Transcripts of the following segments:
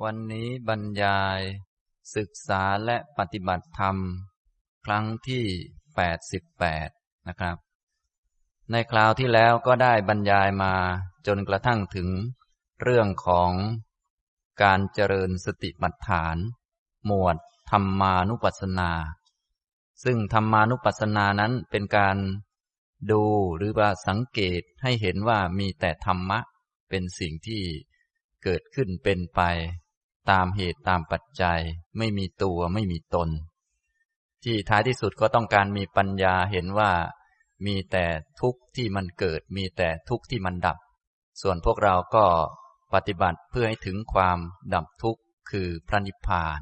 วันนี้บรรยายศึกษาและปฏิบัติธรรม ครั้งที่ 88 นะครับ ในคราวที่แล้วก็ได้บรรยายมาจนกระทั่งถึงเรื่องของการเจริญสติปัฏฐาน หมวดธรรมานุปัสสนา ซึ่งธรรมานุปัสสนานั้นเป็นการดูหรือว่าสังเกตให้เห็นว่ามีแต่ธรรมะ เป็นสิ่งที่เกิดขึ้นเป็นไป ตามเหตุตามปัจจัย ไม่มีตัวไม่มีตน ที่ท้ายที่สุดก็ต้องการมีปัญญาเห็นว่า มีแต่ทุกข์ที่มันเกิด มีแต่ทุกข์ที่มันดับ ส่วนพวกเราก็ปฏิบัติเพื่อให้ถึงความดับทุกข์คือพระนิพพาน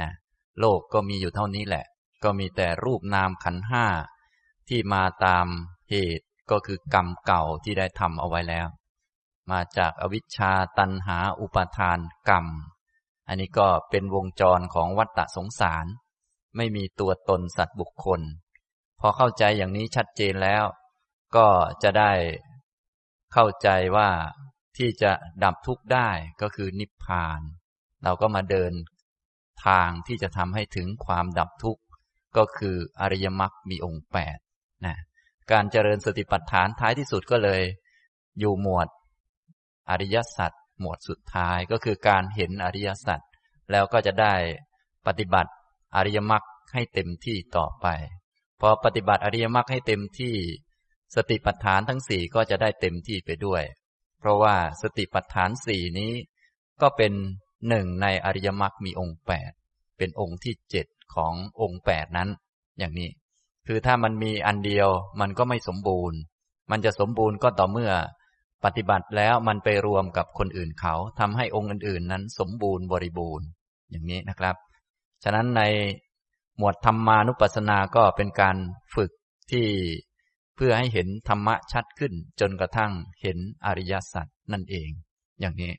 นะโลกก็มีอยู่เท่านี้แหละ ก็มีแต่รูปนามขันห้าที่มาตามเหตุก็คือกรรมเก่าที่ได้ทำเอาไว้แล้ว มาจากอวิชชาตันหาอุปาทานกรรม อันนี้ก็เป็นวงจรของวัฏฏะสงสาร ไม่มีตัวตนสัตว์บุคคล พอเข้าใจอย่างนี้ชัดเจนแล้ว ก็จะได้เข้าใจว่าที่จะดับทุกข์ได้ก็คือนิพพาน เราก็มาเดินทางที่จะทำให้ถึงความดับทุกข์ ก็คืออริยมรรคมีองค์แปดนะการเจริญสติปัฏฐานท้ายที่สุดก็เลย อยู่หมวด อริยสัจ หมวดสุดท้ายก็คือการเห็นอริยสัจแล้วก็จะได้ปฏิบัติอริยมรรคให้เต็มที่ต่อไป พอปฏิบัติอริยมรรคให้เต็มที่ สติปัฏฐานทั้งสี่ก็จะได้เต็มที่ไปด้วย เพราะว่าสติปัฏฐานสี่นี้ ก็เป็นหนึ่งในอริยมรรคมีองค์แปดเป็นองค์ที่เจ็ดขององค์แปดนั้น อย่างนี้ คือถ้ามันมีอันเดียวมันก็ไม่สมบูรณ์ มันจะสมบูรณ์ก็ต่อเมื่อ ปฏิบัติแล้วมันไปรวมกับคนอื่นเขาทำให้องค์อื่น ๆ นั้นสมบูรณ์บริบูรณ์ อย่างนี้นะครับ ฉะนั้นในหมวดธรรมานุปัสสนาก็เป็นการฝึกที่เพื่อให้เห็นธรรมะชัดขึ้น จนกระทั่งเห็นอริยสัจนั่นเอง อย่างนี้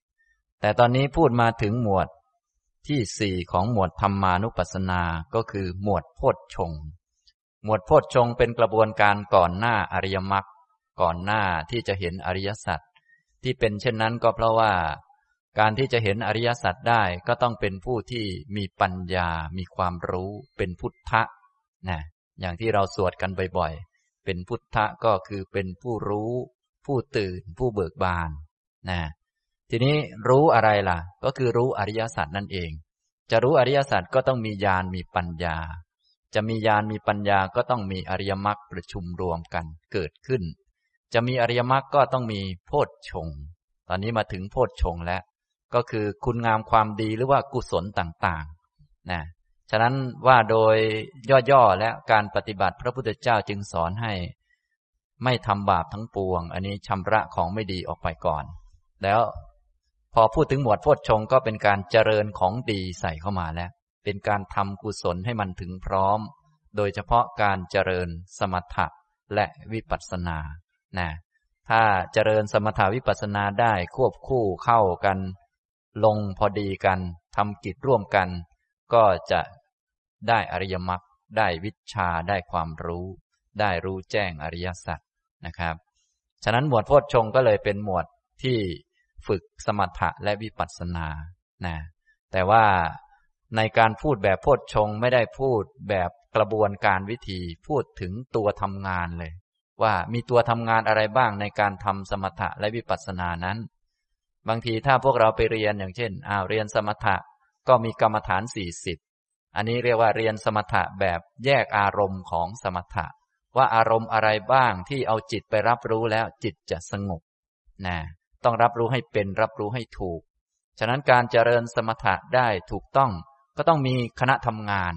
แต่ตอนนี้พูดมาถึงหมวดที่สี่ของหมวดธรรมานุปัสสนาก็คือหมวดโพชฌงหมวดโพชฌงเป็นกระบวนการก่อนหน้าอริยมรรค ก่อนหน้าที่จะเห็นอริยสัจที่เป็นเช่นนั้นก็เพราะว่า การที่จะเห็นอริยสัจได้ก็ต้องเป็นผู้ที่มีปัญญา มีความรู้เป็นพุทธะนะอย่างที่เราสวดกันบ่อยๆ เป็นพุทธะก็คือเป็นผู้รู้ ผู้ตื่น ผู้เบิกบานนะทีนี้รู้อะไรล่ะ ก็คือรู้อริยสัจนั่นเอง จะรู้อริยสัจก็ต้องมีญาณมีปัญญา จะมีญาณมีปัญญาก็ต้องมีอริยมรรคประชุมรวมกันเกิดขึ้น จะมีอริยมรรคก็ต้องมีโพชฌงตอนนี้มาถึงโพชฌงแล้ว ก็คือคุณงามความดีหรือว่ากุศลต่างๆนะฉะนั้นว่าโดยย่อๆและการปฏิบัติพระพุทธเจ้าจึงสอนให้ ไม่ทำบาปทั้งปวง อันนี้ชำระของไม่ดีออกไปก่อน แล้วพอพูดถึงหมวดโพชฌงก็เป็นการเจริญของดีใส่เข้ามาแล้ว เป็นการทำกุศลให้มันถึงพร้อม โดยเฉพาะการเจริญสมถะและวิปัสสนา นะถ้าเจริญสมถาวิปัสสนาได้ควบคู่เข้ากัน ลงพอดีกันทำกิจร่วมกัน ก็จะได้อริยมรรคได้วิชาได้ความรู้ ได้รู้แจ้งอริยสัจนะครับ ฉะนั้นหมวดโพชฌงก็เลยเป็นหมวดที่ฝึกสมถะและวิปัสสนานะแต่ว่าในการพูดแบบโพชฌงไม่ได้พูดแบบกระบวนการวิธีพูดถึงตัวทำงานเลย ว่ามีตัวทำงานอะไรบ้างในการทำสมถะและวิปัสสนานั้น บางทีถ้าพวกเราไปเรียนอย่างเช่นอ้าวเรียนสมถะก็มีกรรมฐานสี่สิบอันนี้เรียกว่าเรียนสมถะแบบแยกอารมณ์ของสมถะ ว่าอารมณ์อะไรบ้างที่เอาจิตไปรับรู้แล้วจิตจะสงบนะต้องรับรู้ให้เป็นรับรู้ให้ถูก ฉะนั้นการเจริญสมถะได้ถูกต้องก็ต้องมีคณะทำงาน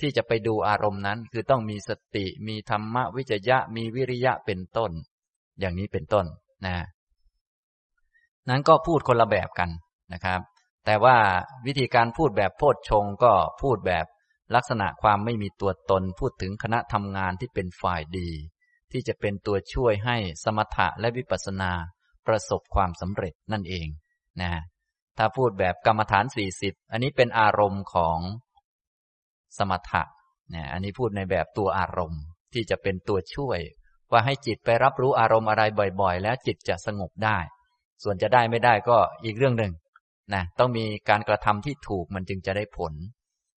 ที่จะไปดูอารมณ์นั้น คือต้องมีสติมีธรรมวิจยะมีวิริยะเป็นต้น อย่างนี้เป็นต้นนะนั้นก็พูดคนละแบบกันนะครับ แต่ว่าวิธีการพูดแบบโพชฌงก็พูดแบบลักษณะความไม่มีตัวตน พูดถึงคณะทำงานที่เป็นฝ่ายดี ที่จะเป็นตัวช่วยให้สมถะและวิปัสสนาประสบความสำเร็จนั่นเองนะถ้าพูดแบบกรรมฐานสี่สิบอันนี้เป็นอารมณ์ของ สมถะเนี่ยอันนี้พูดในแบบตัวอารมณ์ที่จะเป็นตัวช่วย ว่าให้จิตไปรับรู้อารมณ์อะไรบ่อยๆ แล้วจิตจะสงบได้ ส่วนจะได้ไม่ได้ก็อีกเรื่องหนึ่งนะต้องมีการกระทำที่ถูกมันจึงจะได้ผล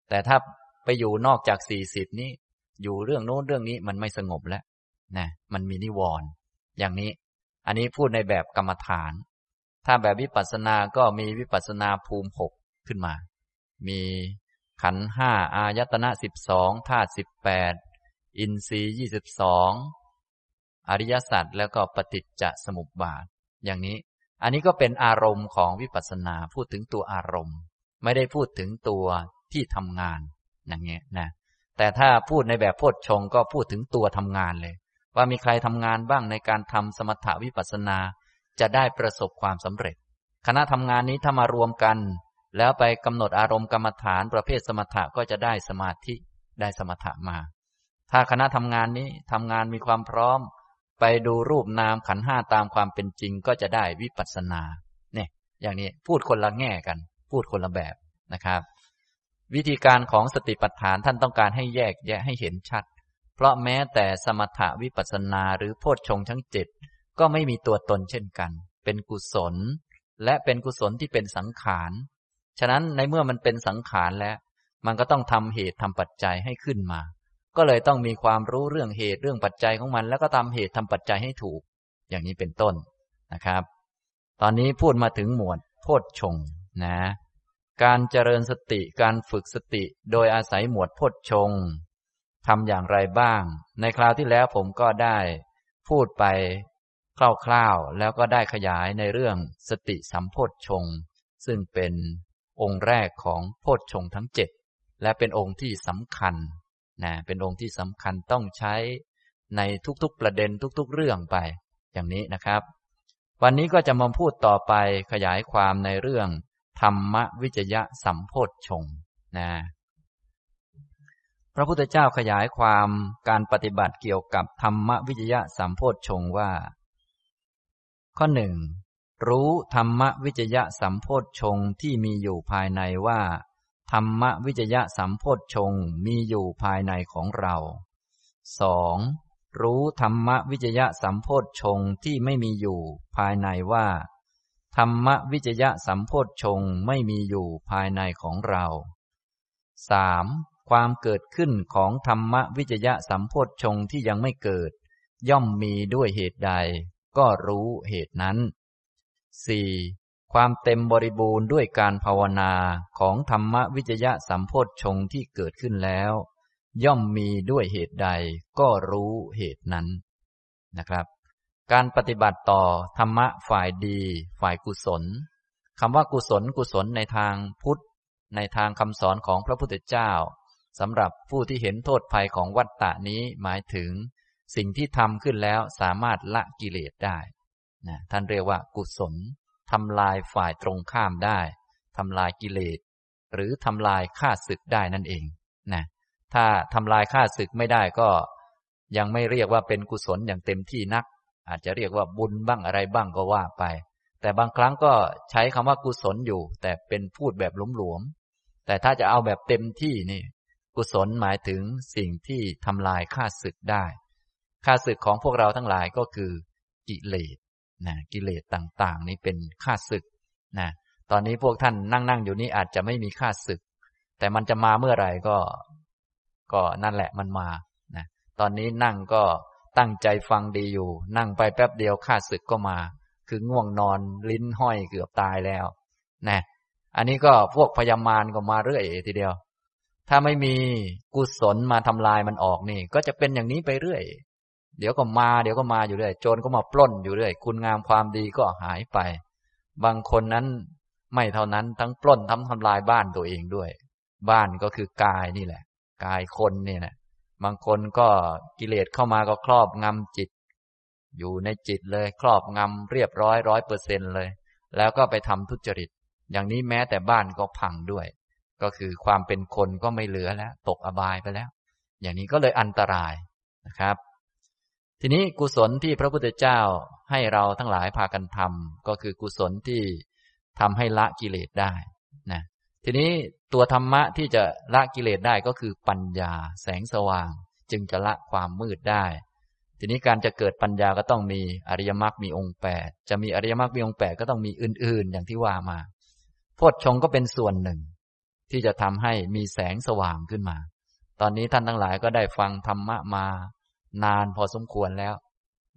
แต่ถ้าไปอยู่นอกจากสี่สิบนี้ อยู่เรื่องโน้นเรื่องนี้มันไม่สงบแล้วนะมันมีนิวรณ์อย่างนี้ อันนี้พูดในแบบกรรมฐาน ถ้าแบบวิปัสสนาก็มีวิปัสสนาภูมิหกขึ้นมา มี ขันห้าอายตนะสิบสองธาตุสิบแปดอินทรีย์ยี่สิบสองอริยสัจแล้วก็ปฏิจจสมุปบาท อย่างนี้ อันนี้ก็เป็นอารมณ์ของวิปัสสนาพูดถึงตัวอารมณ์ ไม่ได้พูดถึงตัวที่ทำงาน อย่างเงี้ยนะแต่ถ้าพูดในแบบโพชฌงก็พูดถึงตัวทำงานเลย ว่ามีใครทำงานบ้างในการทำสมถะวิปัสสนา จะได้ประสบความสำเร็จ คณะทำงานนี้ถ้ามารวมกัน แล้วไปกำหนดอารมณ์กรรมฐานประเภทสมถะก็จะได้สมาธิได้สมถะมา ถ้าคณะทำงานนี้ทำงานมีความพร้อม ไปดูรูปนามขันห้าตามความเป็นจริงก็จะได้วิปัสสนาเนี่ยอย่างนี้พูดคนละแง่กัน พูดคนละแบบนะครับ วิธีการของสติปัฏฐานท่านต้องการให้แยกแยะให้เห็นชัด เพราะแม้แต่สมถะวิปัสนาหรือโพชฌงทั้งเจ็ดก็ไม่มีตัวตนเช่นกัน เป็นกุศล และเป็นกุศลที่เป็นสังขาร ฉะนั้นในเมื่อมันเป็นสังขารแล้ว มันก็ต้องทำเหตุทำปัจจัยให้ขึ้นมา ก็เลยต้องมีความรู้เรื่องเหตุเรื่องปัจจัยของมัน แล้วก็ทำเหตุทำปัจจัยให้ถูก อย่างนี้เป็นต้นนะครับ ตอนนี้พูดมาถึงหมวดโพชฌงนะ การเจริญสติการฝึกสติโดยอาศัยหมวดพจชงทำอย่างไรบ้าง ในคราวที่แล้วผมก็ได้พูดไปคร่าวๆ แล้วก็ได้ขยายในเรื่องสติสัมโพชชงซึ่งเป็น องค์แรกของโพชชงทั้งเจ็ดและเป็นองค์ที่สำคัญนะเป็นองค์ที่สำคัญต้องใช้ในทุกๆประเด็นทุกๆเรื่องไป อย่างนี้นะครับ วันนี้ก็จะมาพูดต่อไปขยายความในเรื่อง ธรรมวิจยะสัมโพธชงนะพระพุทธเจ้าขยายความการปฏิบัติเกี่ยวกับธรรมวิจยะสัมโพธชงว่า ข้อหนึ่ง รู้ธรรมวิจยะสัมโพธชงที่มีอยู่ภายในว่า ธรรมวิจยะสัมโพธชงมีอยู่ภายในของเราสองรู้ธรรมวิจยะสัมโพธชงที่ไม่มีอยู่ภายในว่า ธรรมวิจยะสัมโพธชงไม่มีอยู่ภายในของเราสามความเกิดขึ้นของธรรมวิจยะสัมโพธชงที่ยังไม่เกิด ย่อมมีด้วยเหตุใด ก็รู้เหตุนั้น สี่ความเต็มบริบูรณ์ด้วยการภาวนาของธรรมวิจยะสัมโพธชงที่เกิดขึ้นแล้ว ย่อมมีด้วยเหตุใดก็รู้เหตุนั้นนะครับ การปฏิบัติต่อธรรมะฝ่ายดี ฝ่ายกุศลคำว่ากุศลกุศลในทางพุทธ ในทางคำสอนของพระพุทธเจ้าสำหรับผู้ที่เห็นโทษภัยของวัฏฏะนี้หมายถึง สิ่งที่ทำขึ้นแล้วสามารถละกิเลสได้ นะท่านเรียกว่ากุศลทำลายฝ่ายตรงข้ามได้ทำลายกิเลส หรือทำลายข้าศึกได้นั่นเองนะถ้าทำลายข้าศึกไม่ได้ก็ ยังไม่เรียกว่าเป็นกุศลอย่างเต็มที่นัก อาจจะเรียกว่าบุญบ้างอะไรบ้างก็ว่าไป แต่บางครั้งก็ใช้คำว่ากุศลอยู่ แต่เป็นพูดแบบหลวมๆแต่ถ้าจะเอาแบบเต็มที่นี่ กุศลหมายถึงสิ่งที่ทำลายข้าศึกได้ข้าศึกของพวกเราทั้งหลายก็คือ กิเลส นะกิเลสต่างๆ นี้เป็นข้าศึกนะตอนนี้พวกท่านนั่งๆอยู่นี้อาจจะไม่มีข้าศึก แต่มันจะมาเมื่อไหร่ก็ ก็นั่นแหละมันมานะตอนนี้นั่งก็ตั้งใจฟังดีอยู่ นั่งไปแป๊บเดียวข้าศึกก็มา คือง่วงนอนลิ้นห้อยเกือบตายแล้วนะอันนี้ก็พวกพยามารก็มาเรื่อยทีเดียว ถ้าไม่มีกุศลมาทำลายมันออกนี่ ก็จะเป็นอย่างนี้ไปเรื่อย เดี๋ยวก็มา เดี๋ยวก็มาอยู่เรื่อยโจรก็มาปล้นอยู่เรื่อยคุณงามความดีก็หายไป บางคนนั้นไม่เท่านั้นทั้งปล้นทั้งทำลายบ้านตัวเองด้วย บ้านก็คือกายนี่แหละ กายคนนี่ยนะบางคนก็กิเลสเข้ามาก็ครอบงำจิต อยู่ในจิตเลยครอบงำเรียบร้อยร้อยเปอร์เซ็นเลย แล้วก็ไปทำทุจริต อย่างนี้แม้แต่บ้านก็พังด้วย ก็คือความเป็นคนก็ไม่เหลือแล้ว ตกอบายไปแล้ว อย่างนี้ก็เลยอันตรายนะครับ ทีนี้กุศลที่พระพุทธเจ้าให้เราทั้งหลายพากันทำก็คือกุศลที่ทำให้ละกิเลสได้นะทีนี้ตัวธรรมะที่จะละกิเลสได้ก็คือปัญญาแสงสว่าง จึงจะละความมืดได้ ทีนี้การจะเกิดปัญญาก็ต้องมีอริยมรรคมีองค์แปดจะมีอริยมรรคมีองค์แปดก็ต้องมีอื่น ๆ อย่างที่ว่ามาโพชฌงก็เป็นส่วนหนึ่ง ที่จะทำให้มีแสงสว่างขึ้นมา ตอนนี้ท่านทั้งหลายก็ได้ฟังธรรมะมา นานพอสมควรแล้ว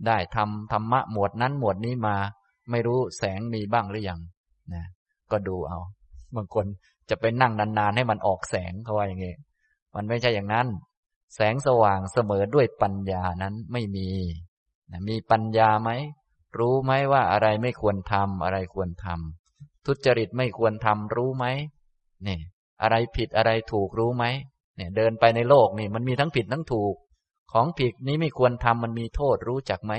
ได้ทำธรรมะหมวดนั้นหมวดนี้มา ไม่รู้แสงมีบ้างหรือยังนะก็ดูเอา บางคนจะไปนั่งนานๆให้มันออกแสงเขาว่าอย่างงี้มันไม่ใช่อย่างนั้น แสงสว่างเสมอด้วยปัญญานั้นไม่มีนะมีปัญญาไหม รู้ไหมว่าอะไรไม่ควรทำอะไรควรทำทุจริตไม่ควรทำรู้ไหมเนี่ยอะไรผิดอะไรถูกรู้ไหมเนี่ยเดินไปในโลกนี่มันมีทั้งผิดทั้งถูก ของผิดนี้ไม่ควรทำมันมีโทษรู้จักไหม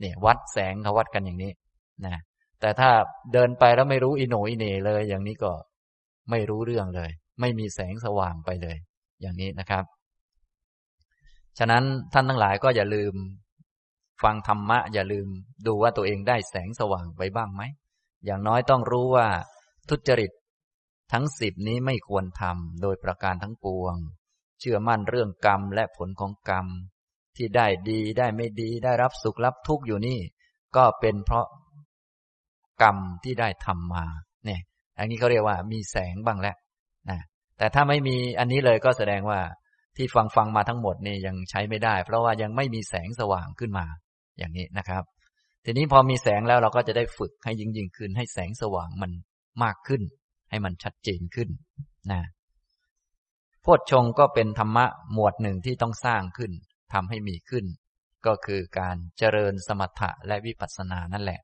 เนี่ยวัดแสงเขาวัดกันอย่างนี้นะแต่ถ้าเดินไปแล้วไม่รู้อิโหนอิเนเลยอย่างนี้ก็ไม่รู้เรื่องเลย ไม่มีแสงสว่างไปเลย อย่างนี้นะครับ ฉะนั้นท่านทั้งหลายก็อย่าลืม ฟังธรรมะ อย่าลืมดูว่าตัวเองได้แสงสว่างไปบ้างไหม อย่างน้อยต้องรู้ว่า ทุจริตทั้งสิบนี้ไม่ควรทำโดยประการทั้งปวง เชื่อมั่นเรื่องกรรมและผลของกรรม ที่ได้ดีได้ไม่ดีได้รับสุขรับทุกข์อยู่นี่ ก็เป็นเพราะกรรมที่ได้ทำมาเนี่ยอันนี้เขาเรียกว่ามีแสงบ้างแล้วนะแต่ถ้าไม่มีอันนี้เลยก็แสดงว่าที่ฟังฟังมาทั้งหมดนี่ยังใช้ไม่ได้ เพราะว่ายังไม่มีแสงสว่างขึ้นมา อย่างนี้นะครับ ทีนี้พอมีแสงแล้วเราก็จะได้ฝึกให้ยิ่งยิ่งขึ้น ให้แสงสว่างมันมากขึ้น ให้มันชัดเจนขึ้นนะ โพชฌงก็เป็นธรรมะหมวดหนึ่งที่ต้องสร้างขึ้นทำให้มีขึ้น ก็คือการเจริญสมถะและวิปัสสนานั่นแหละ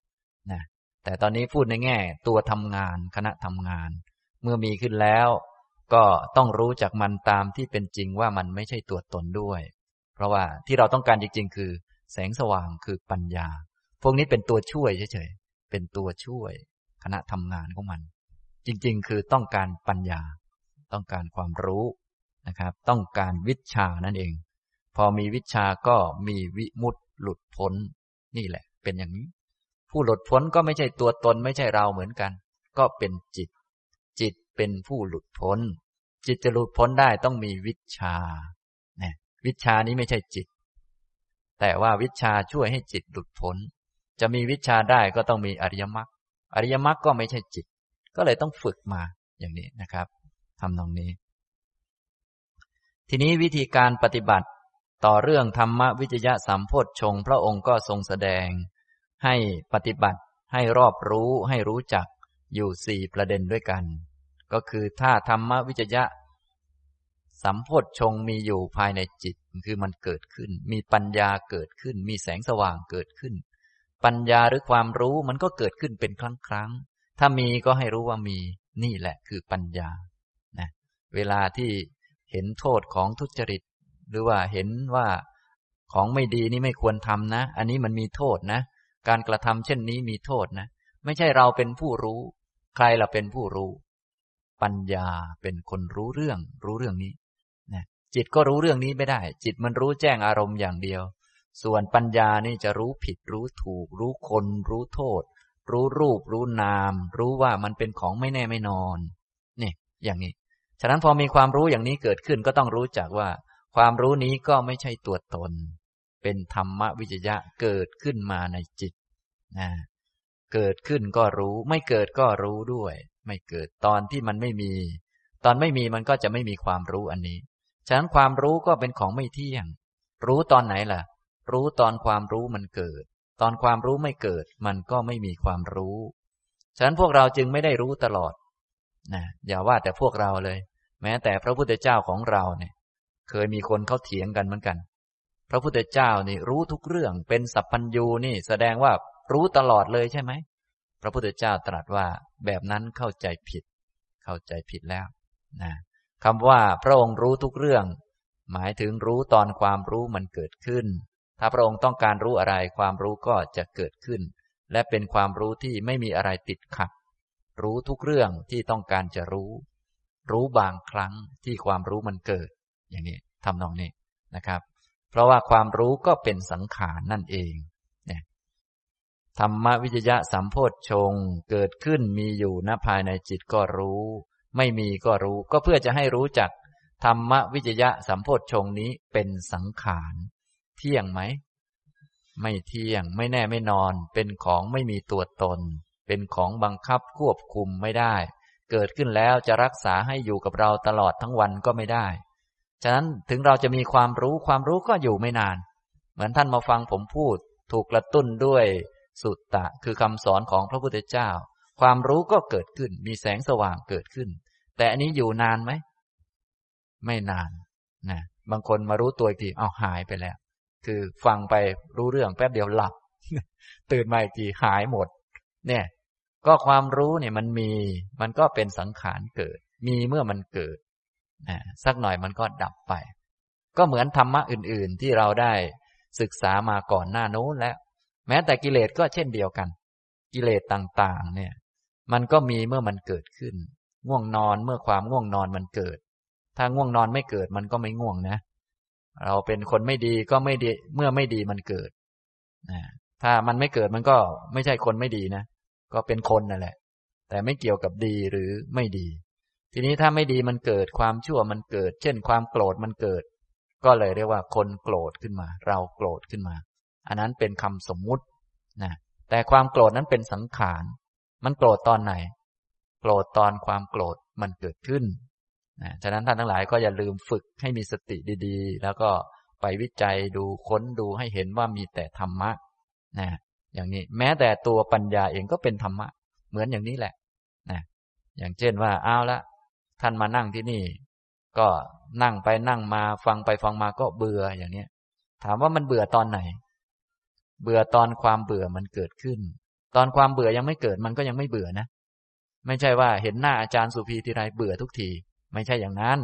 นะแต่ตอนนี้พูดในแง่ ตัวทำงานคณะทำงาน เมื่อมีขึ้นแล้ว ก็ต้องรู้จักมันตามที่เป็นจริงว่ามันไม่ใช่ตัวตนด้วย เพราะว่าที่เราต้องการจริง ๆ คือ แสงสว่างคือปัญญา พวกนี้เป็นตัวช่วยเฉยๆเป็นตัวช่วย คณะทำงานของมัน จริง ๆ คือต้องการปัญญา ต้องการความรู้ นะครับ ต้องการวิชานั่นเอง พอมีวิชาก็มีวิมุตต์หลุดพ้นนี่แหละ เป็นอย่างนี้ ผู้หลุดพ้นก็ไม่ใช่ตัวตนไม่ใช่เราเหมือนกัน ก็เป็นจิต จิตเป็นผู้หลุดพ้น จิตจะหลุดพ้นได้ต้องมีวิชาเนี่ยวิชานี้ไม่ใช่จิต แต่ว่าวิชาช่วยให้จิตหลุดพ้น จะมีวิชาได้ก็ต้องมีอริยมรรคอริยมรรคก็ไม่ใช่จิต ก็เลยต้องฝึกมาอย่างนี้นะครับทำตรงนี้ ทีนี้วิธีการปฏิบัติ ต่อเรื่องธรรมวิจยะสามโพชฌงพระองค์ก็ทรงแสดง ให้ปฏิบัติให้รอบรู้ให้รู้จักอยู่สี่ประเด็นด้วยกัน ก็คือถ้าธรรมวิจยะสัมโพธชงมีอยู่ภายในจิตคือมันเกิดขึ้น มีปัญญาเกิดขึ้น มีแสงสว่างเกิดขึ้น ปัญญาหรือความรู้มันก็เกิดขึ้นเป็นครั้งครั้งถ้ามีก็ให้รู้ว่ามีนี่แหละคือปัญญานะเวลาที่ เห็นโทษของทุจริต หรือว่าเห็นว่าของไม่ดีนี่ไม่ควรทำนะ อันนี้มันมีโทษนะ การกระทำเช่นนี้มีโทษนะ ไม่ใช่เราเป็นผู้รู้ ใครเราเป็นผู้รู้ ปัญญาเป็นคนรู้เรื่อง รู้เรื่องนี้นะจิตก็รู้เรื่องนี้ไม่ได้ จิตมันรู้แจ้งอารมณ์อย่างเดียว ส่วนปัญญานี่จะรู้ผิด รู้ถูก รู้คน รู้โทษ รู้รูป รู้นาม รู้ว่ามันเป็นของไม่แน่ไม่นอน นี่ อย่างนี้ ฉะนั้นพอมีความรู้อย่างนี้เกิดขึ้นก็ต้องรู้จักว่า ความรู้นี้ก็ไม่ใช่ตัวตน เป็นธรรมวิจยะเกิดขึ้นมาในจิตนะเกิดขึ้นก็รู้ ไม่เกิดก็รู้ด้วย ไม่เกิดตอนที่มันไม่มี ตอนไม่มีมันก็จะไม่มีความรู้อันนี้ ฉะนั้นความรู้ก็เป็นของไม่เที่ยง รู้ตอนไหนล่ะ รู้ตอนความรู้มันเกิด ตอนความรู้ไม่เกิด มันก็ไม่มีความรู้ ฉะนั้นพวกเราจึงไม่ได้รู้ตลอด นะอย่าว่าแต่พวกเราเลย แม้แต่พระพุทธเจ้าของเราเนี่ย เคยมีคนเขาเถียงกันเหมือนกัน พระพุทธเจ้านี่รู้ทุกเรื่องเป็นสัพพัญญูนี่แสดงว่ารู้ตลอดเลยใช่ไหมพระพุทธเจ้าตรัสว่าแบบนั้นเข้าใจผิด เข้าใจผิดแล้วนะคำว่าพระองค์รู้ทุกเรื่อง หมายถึงรู้ตอนความรู้มันเกิดขึ้น ถ้าพระองค์ต้องการรู้อะไรความรู้ก็จะเกิดขึ้น และเป็นความรู้ที่ไม่มีอะไรติดขัด รู้ทุกเรื่องที่ต้องการจะรู้ รู้บางครั้งที่ความรู้มันเกิด อย่างนี้ทำนองนี้นะครับ เพราะว่าความรู้ก็เป็นสังขารนั่นเองเนี่ยธรรมวิจยะสัมโพธชงเกิดขึ้นมีอยู่ณภายในจิตก็รู้ ไม่มีก็รู้ ก็เพื่อจะให้รู้จักธรรมวิจยะสัมโพธชงนี้เป็นสังขารเที่ยงไหม ไม่เที่ยงไม่แน่ไม่นอนเป็นของไม่มีตัวตน เป็นของบังคับควบคุมไม่ได้ เกิดขึ้นแล้วจะรักษาให้อยู่กับเราตลอดทั้งวันก็ไม่ได้ ฉะนั้นถึงเราจะมีความรู้ความรู้ก็อยู่ไม่นาน เหมือนท่านมาฟังผมพูด ถูกกระตุ้นด้วยสุตตะ คือคำสอนของพระพุทธเจ้า ความรู้ก็เกิดขึ้น มีแสงสว่างเกิดขึ้น แต่อันนี้อยู่นานไหม ไม่นานนะบางคนมารู้ตัวอีกทีเอาหายไปแล้ว คือฟังไปรู้เรื่องแป๊บเดียวหลับ ตื่นมาอีกทีหายหมด เนี่ย ก็ความรู้เนี่ยมันมี มันก็เป็นสังขารเกิด มีเมื่อมันเกิดนะสักหน่อยมันก็ดับไป ก็เหมือนธรรมะอื่น ๆ ที่เราได้ศึกษามาก่อนหน้าโน้นแล้ว แม้แต่กิเลสก็เช่นเดียวกัน กิเลสต่าง ๆ เนี่ย มันก็มีเมื่อมันเกิดขึ้น ง่วงนอนเมื่อความง่วงนอนมันเกิด ถ้าง่วงนอนไม่เกิดมันก็ไม่ง่วงนะ เราเป็นคนไม่ดีก็ไม่ดี เมื่อไม่ดีมันเกิดนะถ้ามันไม่เกิดมันก็ไม่ใช่คนไม่ดีนะ ก็เป็นคนนั่นแหละ แต่ไม่เกี่ยวกับดีหรือไม่ดี ทีนี้ถ้าไม่ดีมันเกิดความชั่วมันเกิด เช่น ความโกรธมันเกิด ก็เลยเรียกว่าคนโกรธขึ้นมา เราโกรธขึ้นมา อันนั้นเป็นคำสมมุตินะแต่ความโกรธนั้นเป็นสังขาร มันโกรธตอนไหน โกรธตอนความโกรธมันเกิดขึ้นนะฉะนั้นท่านทั้งหลายก็อย่าลืมฝึกให้มีสติดี ๆ แล้วก็ไปวิจัยดูค้นดูให้เห็นว่ามีแต่ธรรมะนะ อย่างนี้ แม้แต่ตัวปัญญาเองก็เป็นธรรมะ เหมือนอย่างนี้แหละนะอย่างเช่นว่าเอาละท่านมานั่งที่นี่ ก็นั่งไปนั่งมาฟังไปฟังมาก็เบื่ออย่างเนี้ย ถามว่ามันเบื่อตอนไหน เบื่อตอนความเบื่อมันเกิดขึ้น ตอนความเบื่อยังไม่เกิดมันก็ยังไม่เบื่อนะไม่ใช่ว่าเห็นหน้าอาจารย์สุภีทีไรเบื่อทุกที ไม่ใช่อย่างนั้น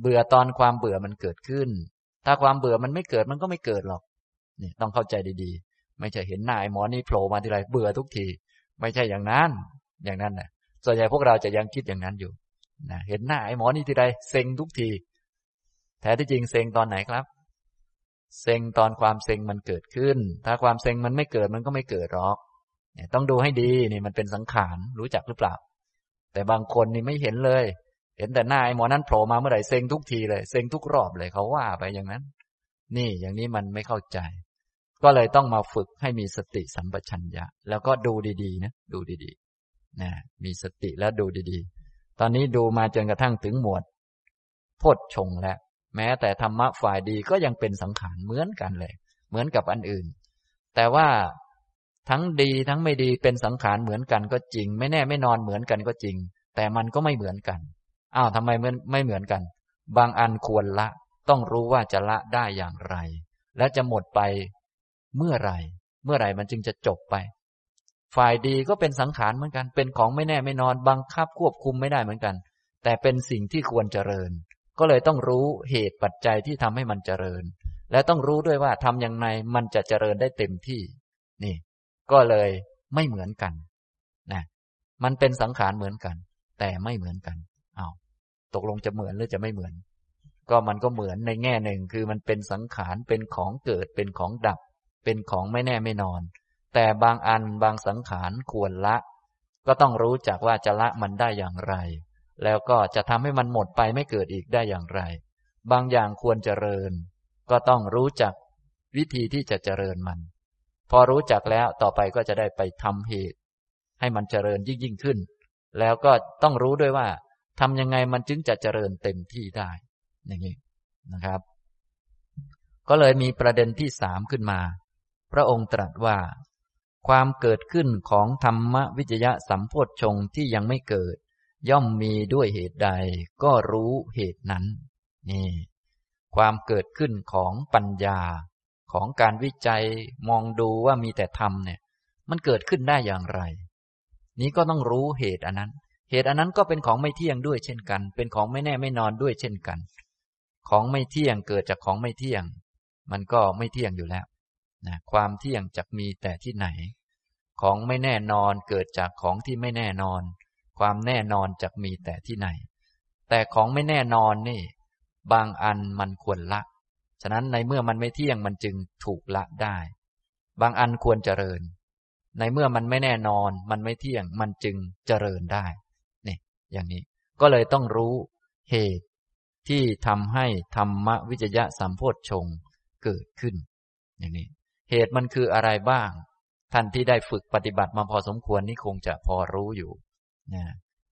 เบื่อตอนความเบื่อมันเกิดขึ้น ถ้าความเบื่อมันไม่เกิดมันก็ไม่เกิดหรอกนี่ต้องเข้าใจดีๆ ไม่ใช่เห็นหน้าไอ้หมอนี่โผล่มาทีไรเบื่อทุกที ไม่ใช่อย่างนั้น อย่างนั้นนะส่วนใหญ่พวกเราจะยังคิดอย่างนั้นอยู่นะเห็นหน้าไอ้หมอนี่ทีไรเซ็งทุกที แท้ที่จริงเซ็งตอนไหนครับ เซ็งตอนความเซ็งมันเกิดขึ้น ถ้าความเซ็งมันไม่เกิดมันก็ไม่เกิดหรอกต้องดูให้ดีนี่มันเป็นสังขารรู้จักหรือเปล่า แต่บางคนนี่ไม่เห็นเลย เห็นแต่หน้าไอ้หมอนั้นโผล่มาเมื่อไหร่เซ็งทุกทีเลยเซ็งทุกรอบเลยเขาว่าไปอย่างนั้น นี่อย่างนี้มันไม่เข้าใจ ก็เลยต้องมาฝึกให้มีสติสัมปชัญญะ แล้วก็ดูดีๆนะดูดีๆนะมีสติแล้วดูดีๆ ตอนนี้ดูมาจนกระทั่งถึงหมวดโพชชงแล้ว แม้แต่ธรรมะฝ่ายดีก็ยังเป็นสังขารเหมือนกันเลย เหมือนกับอันอื่น แต่ว่าทั้งดีทั้งไม่ดีเป็นสังขารเหมือนกันก็จริง ไม่แน่ไม่นอนเหมือนกันก็จริง แต่มันก็ไม่เหมือนกันอ้าวทำไมมันไม่เหมือนกัน บางอันควรละ ต้องรู้ว่าจะละได้อย่างไร และจะหมดไป เมื่อไรเมื่อไรมันจึงจะจบไป ฝ่ายดีก็เป็นสังขารเหมือนกัน เป็นของไม่แน่ไม่นอนบังคับควบคุมไม่ได้เหมือนกัน แต่เป็นสิ่งที่ควรเจริญ ก็เลยต้องรู้เหตุปัจจัยที่ทำให้มันเจริญ และต้องรู้ด้วยว่าทำอย่างไรมันจะเจริญได้เต็มที่ นี่ ก็เลยไม่เหมือนกันนะมันเป็นสังขารเหมือนกัน แต่ไม่เหมือนกันเอาตกลงจะเหมือนหรือจะไม่เหมือน ก็มันก็เหมือนในแง่หนึ่งคือมันเป็นสังขารเป็นของเกิดเป็นของดับ เป็นของไม่แน่ไม่นอน แต่บางอันบางสังขารควรละ ก็ต้องรู้จักว่าจะละมันได้อย่างไร แล้วก็จะทำให้มันหมดไปไม่เกิดอีกได้อย่างไร บางอย่างควรเจริญ ก็ต้องรู้จักวิธีที่จะเจริญมัน พอรู้จักแล้วต่อไปก็จะได้ไปทำเหตุ ให้มันเจริญยิ่งยิ่งขึ้น แล้วก็ต้องรู้ด้วยว่าทำยังไงมันจึงจะเจริญเต็มที่ได้ อย่างนี้นะครับ ก็เลยมีประเด็นที่สามขึ้นมา พระองค์ตรัสว่า ความเกิดขึ้นของธรรมวิจยะสัมโพธชงที่ยังไม่เกิด ย่อมมีด้วยเหตุใดก็รู้เหตุนั้น นี่ ความเกิดขึ้นของปัญญา ของการวิจัยมองดูว่ามีแต่ธรรมเนี่ย มันเกิดขึ้นได้อย่างไร นี้ก็ต้องรู้เหตุอันนั้น เหตุอันนั้นก็เป็นของไม่เที่ยงด้วยเช่นกัน เป็นของไม่แน่ไม่นอนด้วยเช่นกัน ของไม่เที่ยงเกิดจากของไม่เที่ยง มันก็ไม่เที่ยงอยู่แล้ว นะความเที่ยงจะมีแต่ที่ไหน ของไม่แน่นอนเกิดจากของที่ไม่แน่นอน ความแน่นอนจะมีแต่ที่ไหน แต่ของไม่แน่นอนนี่ บางอันมันควรละ ฉะนั้นในเมื่อมันไม่เที่ยงมันจึงถูกละได้ บางอันควรเจริญ ในเมื่อมันไม่แน่นอน มันไม่เที่ยงมันจึงเจริญได้นี่อย่างนี้ก็เลยต้องรู้เหตุที่ทำให้ธรรมวิจยะสัมโพธชงเกิดขึ้น อย่างนี้ เหตุมันคืออะไรบ้าง ท่านที่ได้ฝึกปฏิบัติมาพอสมควรนี่คงจะพอรู้อยู่นะ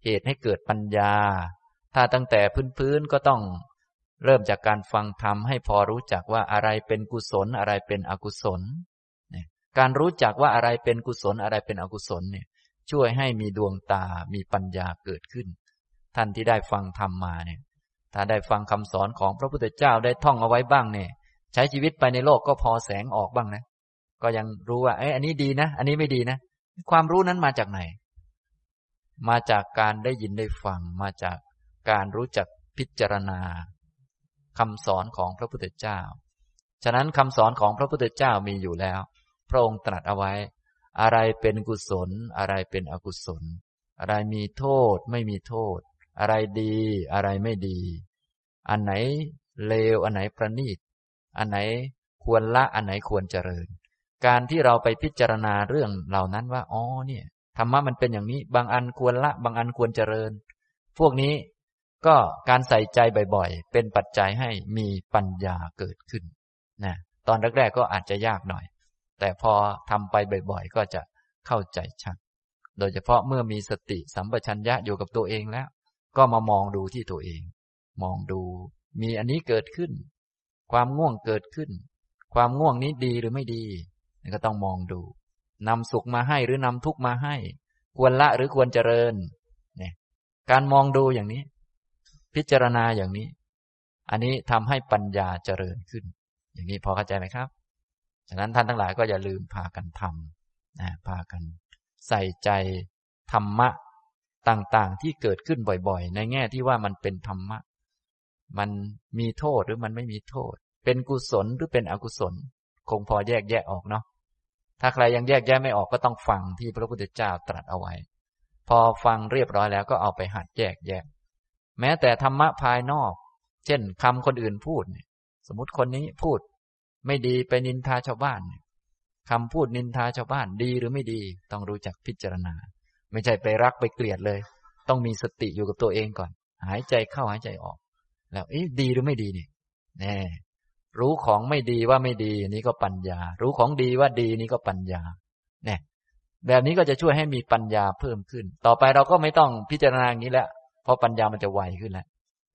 เหตุให้เกิดปัญญา ถ้าตั้งแต่พื้นๆก็ต้องเริ่มจากการฟังธรรมให้พอรู้จักว่าอะไรเป็นกุศลอะไรเป็นอกุศล การรู้จักว่าอะไรเป็นกุศลอะไรเป็นอกุศลเนี่ยช่วยให้มีดวงตา มีปัญญาเกิดขึ้น ท่านที่ได้ฟังธรรมมาเนี่ย ถ้าได้ฟังคำสอนของพระพุทธเจ้าได้ท่องเอาไว้บ้างเนี่ย ใช้ชีวิตไปในโลกก็พอแสงออกบ้างนะ ก็ยังรู้ว่า เอ้อันนี้ดีนะ อันนี้ไม่ดีนะ ความรู้นั้นมาจากไหน มาจากการได้ยินได้ฟัง มาจากการรู้จักพิจารณาคำสอนของพระพุทธเจ้า ฉะนั้นคำสอนของพระพุทธเจ้ามีอยู่แล้ว พระองค์ตรัสเอาไว้ อะไรเป็นกุศล อะไรเป็นอกุศล อะไรมีโทษ ไม่มีโทษ อะไรดี อะไรไม่ดี อันไหนเลว อันไหนประณีต อันไหนควรละอันไหนควรเจริญ การที่เราไปพิจารณาเรื่องเหล่านั้นว่าอ๋อเนี่ยธรรมะมันเป็นอย่างนี้ บางอันควรละ บางอันควรเจริญ พวกนี้ก็การใส่ใจบ่อยๆ เป็นปัจจัยให้มีปัญญาเกิดขึ้นนะตอนแรกๆก็อาจจะยากหน่อย แต่พอทำไปบ่อยๆ ก็จะเข้าใจชัด โดยเฉพาะเมื่อมีสติสัมปชัญญะอยู่กับตัวเองแล้ว ก็มามองดูที่ตัวเอง มองดูมีอันนี้เกิดขึ้น ความง่วงเกิดขึ้น ความง่วงนี้ดีหรือไม่ดีนี่ก็ต้องมองดูนำสุขมาให้หรือนำทุกมาให้ ควรละหรือควรเจริญเนี่ยการมองดูอย่างนี้ พิจารณาอย่างนี้ อันนี้ทำให้ปัญญาเจริญขึ้น อย่างนี้พอเข้าใจไหมครับฉะนั้นท่านทั้งหลายก็อย่าลืมพากันทำนะพากัน ใส่ใจธรรมะต่างๆที่เกิดขึ้นบ่อยๆ ในแง่ที่ว่ามันเป็นธรรมะ มันมีโทษหรือมันไม่มีโทษ เป็นกุศลหรือเป็นอกุศล คงพอแยกแยะออกเนาะถ้าใครยังแยกแยะไม่ออกก็ต้องฟังที่พระพุทธเจ้าตรัสเอาไว้ พอฟังเรียบร้อยแล้วก็เอาไปหัดแยกแยะ แม้แต่ธรรมะภายนอก เช่นคำคนอื่นพูด สมมติคนนี้พูด ไม่ดีไปนินทาชาวบ้านคำพูดนินทาชาวบ้านดีหรือไม่ดี ต้องรู้จักพิจารณา ไม่ใช่ไปรักไปเกลียดเลย ต้องมีสติอยู่กับตัวเองก่อน หายใจเข้าหายใจออก แล้วเอ๊ะดีหรือไม่ดีนี่แน่รู้ของไม่ดีว่าไม่ดีนี่ก็ปัญญา รู้ของดีว่าดีนี่ก็ปัญญาแน่แบบนี้ก็จะช่วยให้มีปัญญาเพิ่มขึ้น ต่อไปเราก็ไม่ต้องพิจารณาอย่างนี้แล้วเพราะปัญญามันจะไวขึ้นแล้ว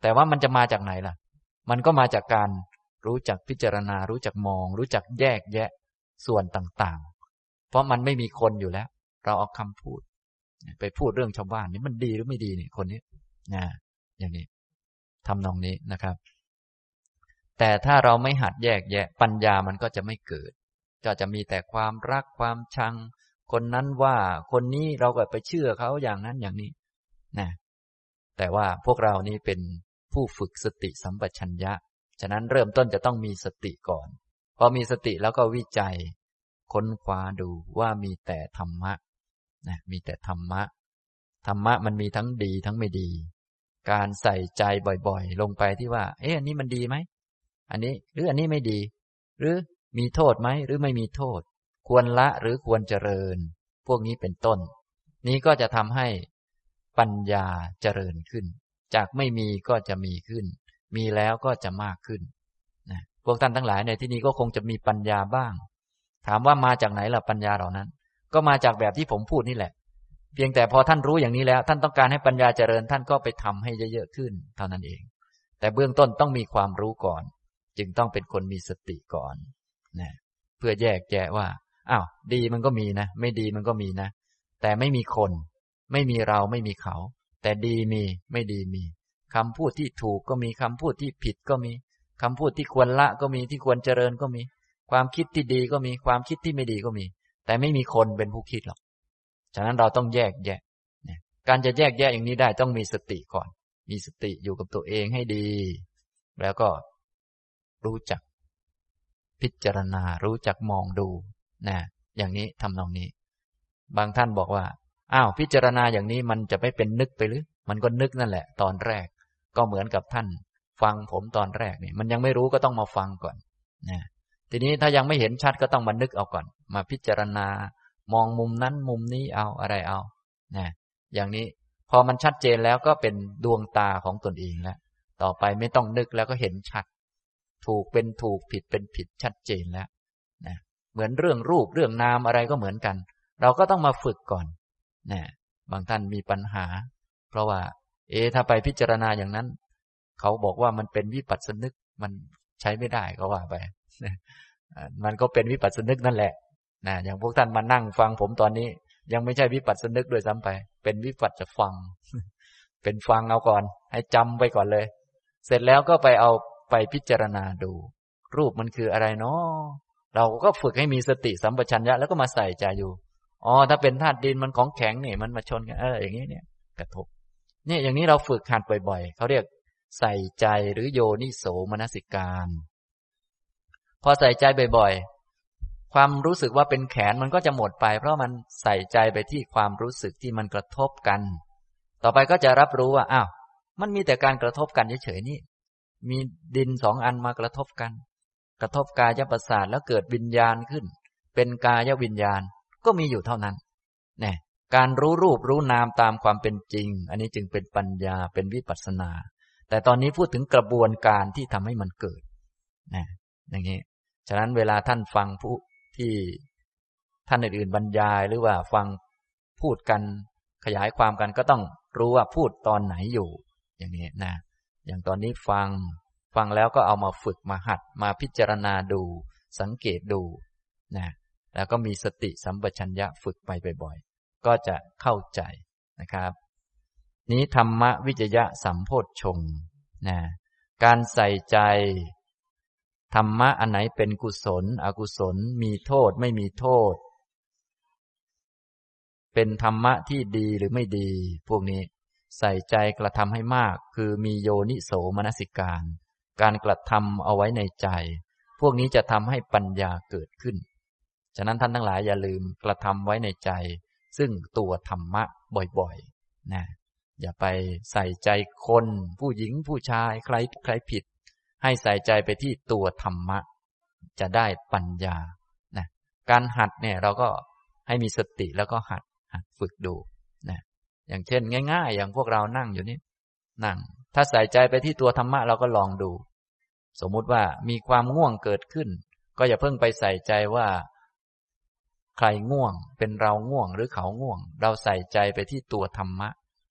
แต่ว่ามันจะมาจากไหนล่ะ มันก็มาจากการรู้จักพิจารณา รู้จักมอง รู้จักแยกแยะส่วนต่างๆ เพราะมันไม่มีคนอยู่แล้ว เราเอาคำพูด ไปพูดเรื่องชาวบ้านนี่มันดีหรือไม่ดีเนี่ยคนนี้นะอย่างนี้ ทำนองนี้นะครับ แต่ถ้าเราไม่หัดแยกแยะปัญญามันก็จะไม่เกิด ก็จะมีแต่ความรักความชัง คนนั้นว่าคนนี้เราก็ไปเชื่อเขาอย่างนั้นอย่างนี้นะแต่ว่าพวกเรานี้เป็นผู้ฝึกสติสัมปชัญญะ ฉะนั้นเริ่มต้นจะต้องมีสติก่อน พอมีสติแล้วก็วิจัย ค้นคว้าดูว่ามีแต่ธรรมะนะมีแต่ธรรมะ ธรรมะมันมีทั้งดีทั้งไม่ดี การใส่ใจบ่อยๆ ลงไปที่ว่า เอ๊ะอันนี้มันดีไหม อันนี้หรืออันนี้ไม่ดี หรือมีโทษไหมหรือไม่มีโทษ ควรละหรือควรเจริญ พวกนี้เป็นต้น นี้ก็จะทำให้ปัญญาเจริญขึ้น จากไม่มีก็จะมีขึ้น มีแล้วก็จะมากขึ้นนะพวกท่านทั้งหลายในที่นี้ก็คงจะมีปัญญาบ้าง ถามว่ามาจากไหนล่ะปัญญาเหล่านั้น ก็มาจากแบบที่ผมพูดนี่แหละ เพียงแต่พอท่านรู้อย่างนี้แล้ว ท่านต้องการให้ปัญญาเจริญท่านก็ไปทำให้เยอะๆขึ้น เท่านั้นเอง แต่เบื้องต้นต้องมีความรู้ก่อน จึงต้องเป็นคนมีสติก่อนนะเพื่อแยกแยะว่าอ้าวดีมันก็มีนะ ไม่ดีมันก็มีนะ แต่ไม่มีคน ไม่มีเราไม่มีเขา แต่ดีมีไม่ดีมีคำพูดที่ถูกก็มีคำพูดที่ผิดก็มีคำพูดที่ควรละก็มีที่ควรเจริญก็มี ความคิดที่ดีก็มีความคิดที่ไม่ดีก็มี แต่ไม่มีคนเป็นผู้คิดหรอก ฉะนั้นเราต้องแยกแยะ การจะแยกแยะอย่างนี้ได้ต้องมีสติก่อน มีสติอยู่กับตัวเองให้ดี แล้วก็รู้จัก พิจารณา รู้จักมองดูนะอย่างนี้ทำนองนี้ บางท่านบอกว่า อ้าว พิจารณาอย่างนี้มันจะไม่เป็นนึกไปหรือ มันก็นึกนั่นแหละ ตอนแรก ก็เหมือนกับท่าน ฟังผมตอนแรกนี่มันยังไม่รู้ก็ต้องมาฟังก่อนนะทีนี้ถ้ายังไม่เห็นชัดก็ต้องมานึกเอาก่อน มาพิจารณา มองมุมนั้นมุมนี้เอาอะไรเอานะอย่างนี้พอมันชัดเจนแล้วก็เป็นดวงตาของตนเองแล้วต่อไปไม่ต้องนึกแล้วก็เห็นชัด ถูกเป็นถูกผิดเป็นผิดชัดเจนแล้วนะเหมือนเรื่องรูปเรื่องนามอะไรก็เหมือนกัน เราก็ต้องมาฝึกก่อนนะบางท่านมีปัญหา เพราะว่า เอถ้าไปพิจารณาอย่างนั้น เขาบอกว่ามันเป็นวิปัสสนึกมันใช้ไม่ได้ก็ว่าไปมันก็เป็นวิปัสสนึกนั่นแหละ นะอย่างพวกท่านมานั่งฟังผมตอนนี้ ยังไม่ใช่วิปัสสนึกด้วยซ้ำไป เป็นวิปัสจะฟัง เป็นฟังเอาก่อน ให้จำไปก่อนเลย เสร็จแล้วก็ไปเอาไปพิจารณาดู รูปมันคืออะไรเนาะเราก็ฝึกให้มีสติสัมปชัญญะแล้วก็มาใส่ใจอยู่อ๋อถ้าเป็นธาตุดินมันของแข็งเนี่ยมันมาชนกันเอออย่างนี้เนี่ย กระทบ เนี่ยอย่างนี้เราฝึกหัดบ่อยๆเขาเรียกใส่ใจหรือโยนิโสมนสิการ พอใส่ใจบ่อยๆ ความรู้สึกว่าเป็นแขนมันก็จะหมดไป เพราะมันใส่ใจไปที่ความรู้สึกที่มันกระทบกัน ต่อไปก็จะรับรู้ว่าอ้าวมันมีแต่การกระทบกันเฉยๆนี่ มีดินสองอันมากระทบกัน กระทบกายประสาทแล้วเกิดวิญญาณขึ้น เป็นกายวิญญาณก็มีอยู่เท่านั้นเนี่ยการรู้รูปรู้นามตามความเป็นจริง อันนี้จึงเป็นปัญญาเป็นวิปัสสนา แต่ตอนนี้พูดถึงกระบวนการที่ทำให้มันเกิดนะอย่างนี้ ฉะนั้นเวลาท่านฟังผู้ ที่ท่านอื่นๆบรรยายหรือว่าฟังพูดกันขยายความกันก็ต้องรู้ว่าพูดตอนไหนอยู่ อย่างนี้นะ อย่างตอนนี้ฟังฟังแล้วก็เอามาฝึกมาหัดมาพิจารณาดูสังเกตดูนะแล้วก็มีสติสัมปชัญญะฝึกไปบ่อยๆ ก็จะเข้าใจนะครับ นี้ธรรมวิจยะสัมโพธชงนะการใส่ใจ ธรรมะอันไหนเป็นกุศล อกุศล มีโทษไม่มีโทษ เป็นธรรมะที่ดีหรือไม่ดี พวกนี้ใส่ใจกระทำให้มาก คือมีโยนิโสมนสิการ การกระทำเอาไว้ในใจ พวกนี้จะทำให้ปัญญาเกิดขึ้น ฉะนั้นท่านทั้งหลายอย่าลืมกระทำไว้ในใจ ซึ่งตัวธรรมะบ่อยๆนะอย่าไปใส่ใจคน ผู้หญิงผู้ชายใครใครผิด ให้ใส่ใจไปที่ตัวธรรมะ จะได้ปัญญานะการหัดเนี่ยเราก็ให้มีสติแล้วก็หัดหัดฝึกดูนะอย่างเช่น ง่าย ๆ อย่างพวกเรานั่งอยู่นี่นั่ง ถ้าใส่ใจไปที่ตัวธรรมะเราก็ลองดู สมมุติว่ามีความง่วงเกิดขึ้น ก็อย่าเพิ่งไปใส่ใจว่า ใครง่วง เป็นเราง่วงหรือเขาง่วง เราใส่ใจไปที่ตัวธรรมะ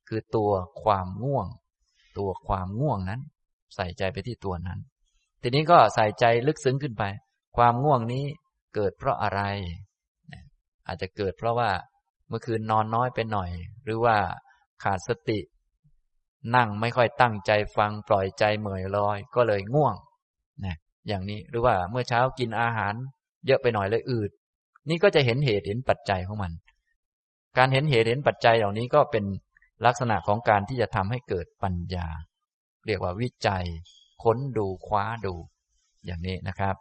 คือตัวความง่วง ตัวความง่วงนั้น ใส่ใจไปที่ตัวนั้น ทีนี้ก็ใส่ใจลึกซึ้งขึ้นไป ความง่วงนี้เกิดเพราะอะไร อาจจะเกิดเพราะว่าเมื่อคืนนอนน้อยไปหน่อย หรือว่าขาดสติ นั่งไม่ค่อยตั้งใจฟังปล่อยใจเหม่อลอย ก็เลยง่วงนะอย่างนี้หรือว่าเมื่อเช้ากินอาหาร เยอะไปหน่อยเลยอืด นี่ก็จะเห็นเหตุเห็นปัจจัยของมัน การเห็นเหตุเห็นปัจจัยเหล่านี้ก็เป็นลักษณะของการที่จะทำให้เกิดปัญญา เรียกว่าวิจัย ค้นดูคว้าดู อย่างนี้นะครับ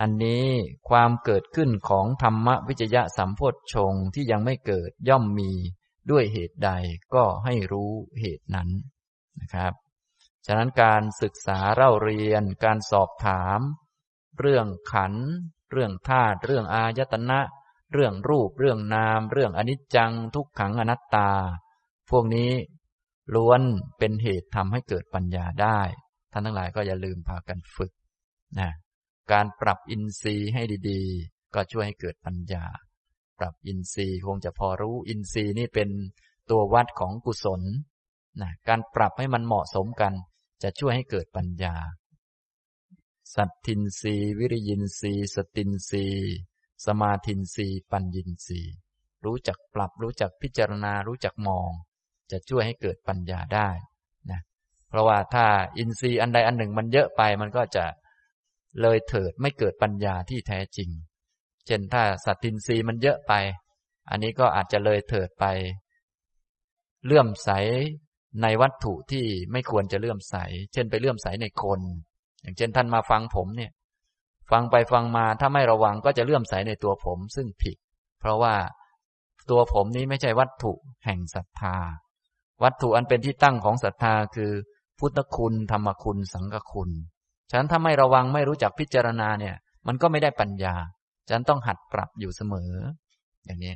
อันนี้ความเกิดขึ้นของธรรมวิจยะสัมโพชงที่ยังไม่เกิดย่อมมีด้วยเหตุใดก็ให้รู้เหตุนั้นนะครับ ฉะนั้นการศึกษาเล่าเรียน การสอบถาม เรื่องขัน เรื่องธาตุเรื่องอายตนะ เรื่องรูป เรื่องนาม เรื่องอนิจจัง ทุกขังอนัตตา พวกนี้ ล้วนเป็นเหตุทำให้เกิดปัญญาได้ ท่านทั้งหลายก็อย่าลืมพากันฝึกนะการปรับอินทรีย์ให้ดีๆ ก็ช่วยให้เกิดปัญญา ปรับอินทรีย์คงจะพอรู้อินทรีย์นี่เป็นตัววัดของกุศลนะการปรับให้มันเหมาะสมกัน จะช่วยให้เกิดปัญญา สัตทินรีวิริยินรีสตินรีสมาทินรีปัญญินรีรู้จักปรับรู้จักพิจารณารู้จักมอง จะช่วยให้เกิดปัญญาได้นะเพราะว่าถ้าอินทรีย์อันใดอันหนึ่งมันเยอะไปมันก็จะเลยเถิดไม่เกิดปัญญาที่แท้จริง เช่นถ้าสัตทินรีมันเยอะไป อันนี้ก็อาจจะเลยเถิดไป เลื่อมใสในวัตถุที่ไม่ควรจะเลื่อมใส เช่นไปเลื่อมใสในคน อย่างเช่นท่านมาฟังผมเนี่ย ฟังไปฟังมาถ้าไม่ระวังก็จะเลื่อมใสในตัวผมซึ่งผิด เพราะว่าตัวผมนี้ไม่ใช่วัตถุแห่งศรัทธา วัตถุอันเป็นที่ตั้งของศรัทธาคือ พุทธคุณ ธรรมคุณ สังฆคุณฉะนั้นถ้าไม่ระวังไม่รู้จักพิจารณาเนี่ย มันก็ไม่ได้ปัญญาฉะนั้นต้องหัดปรับอยู่เสมอ อย่างนี้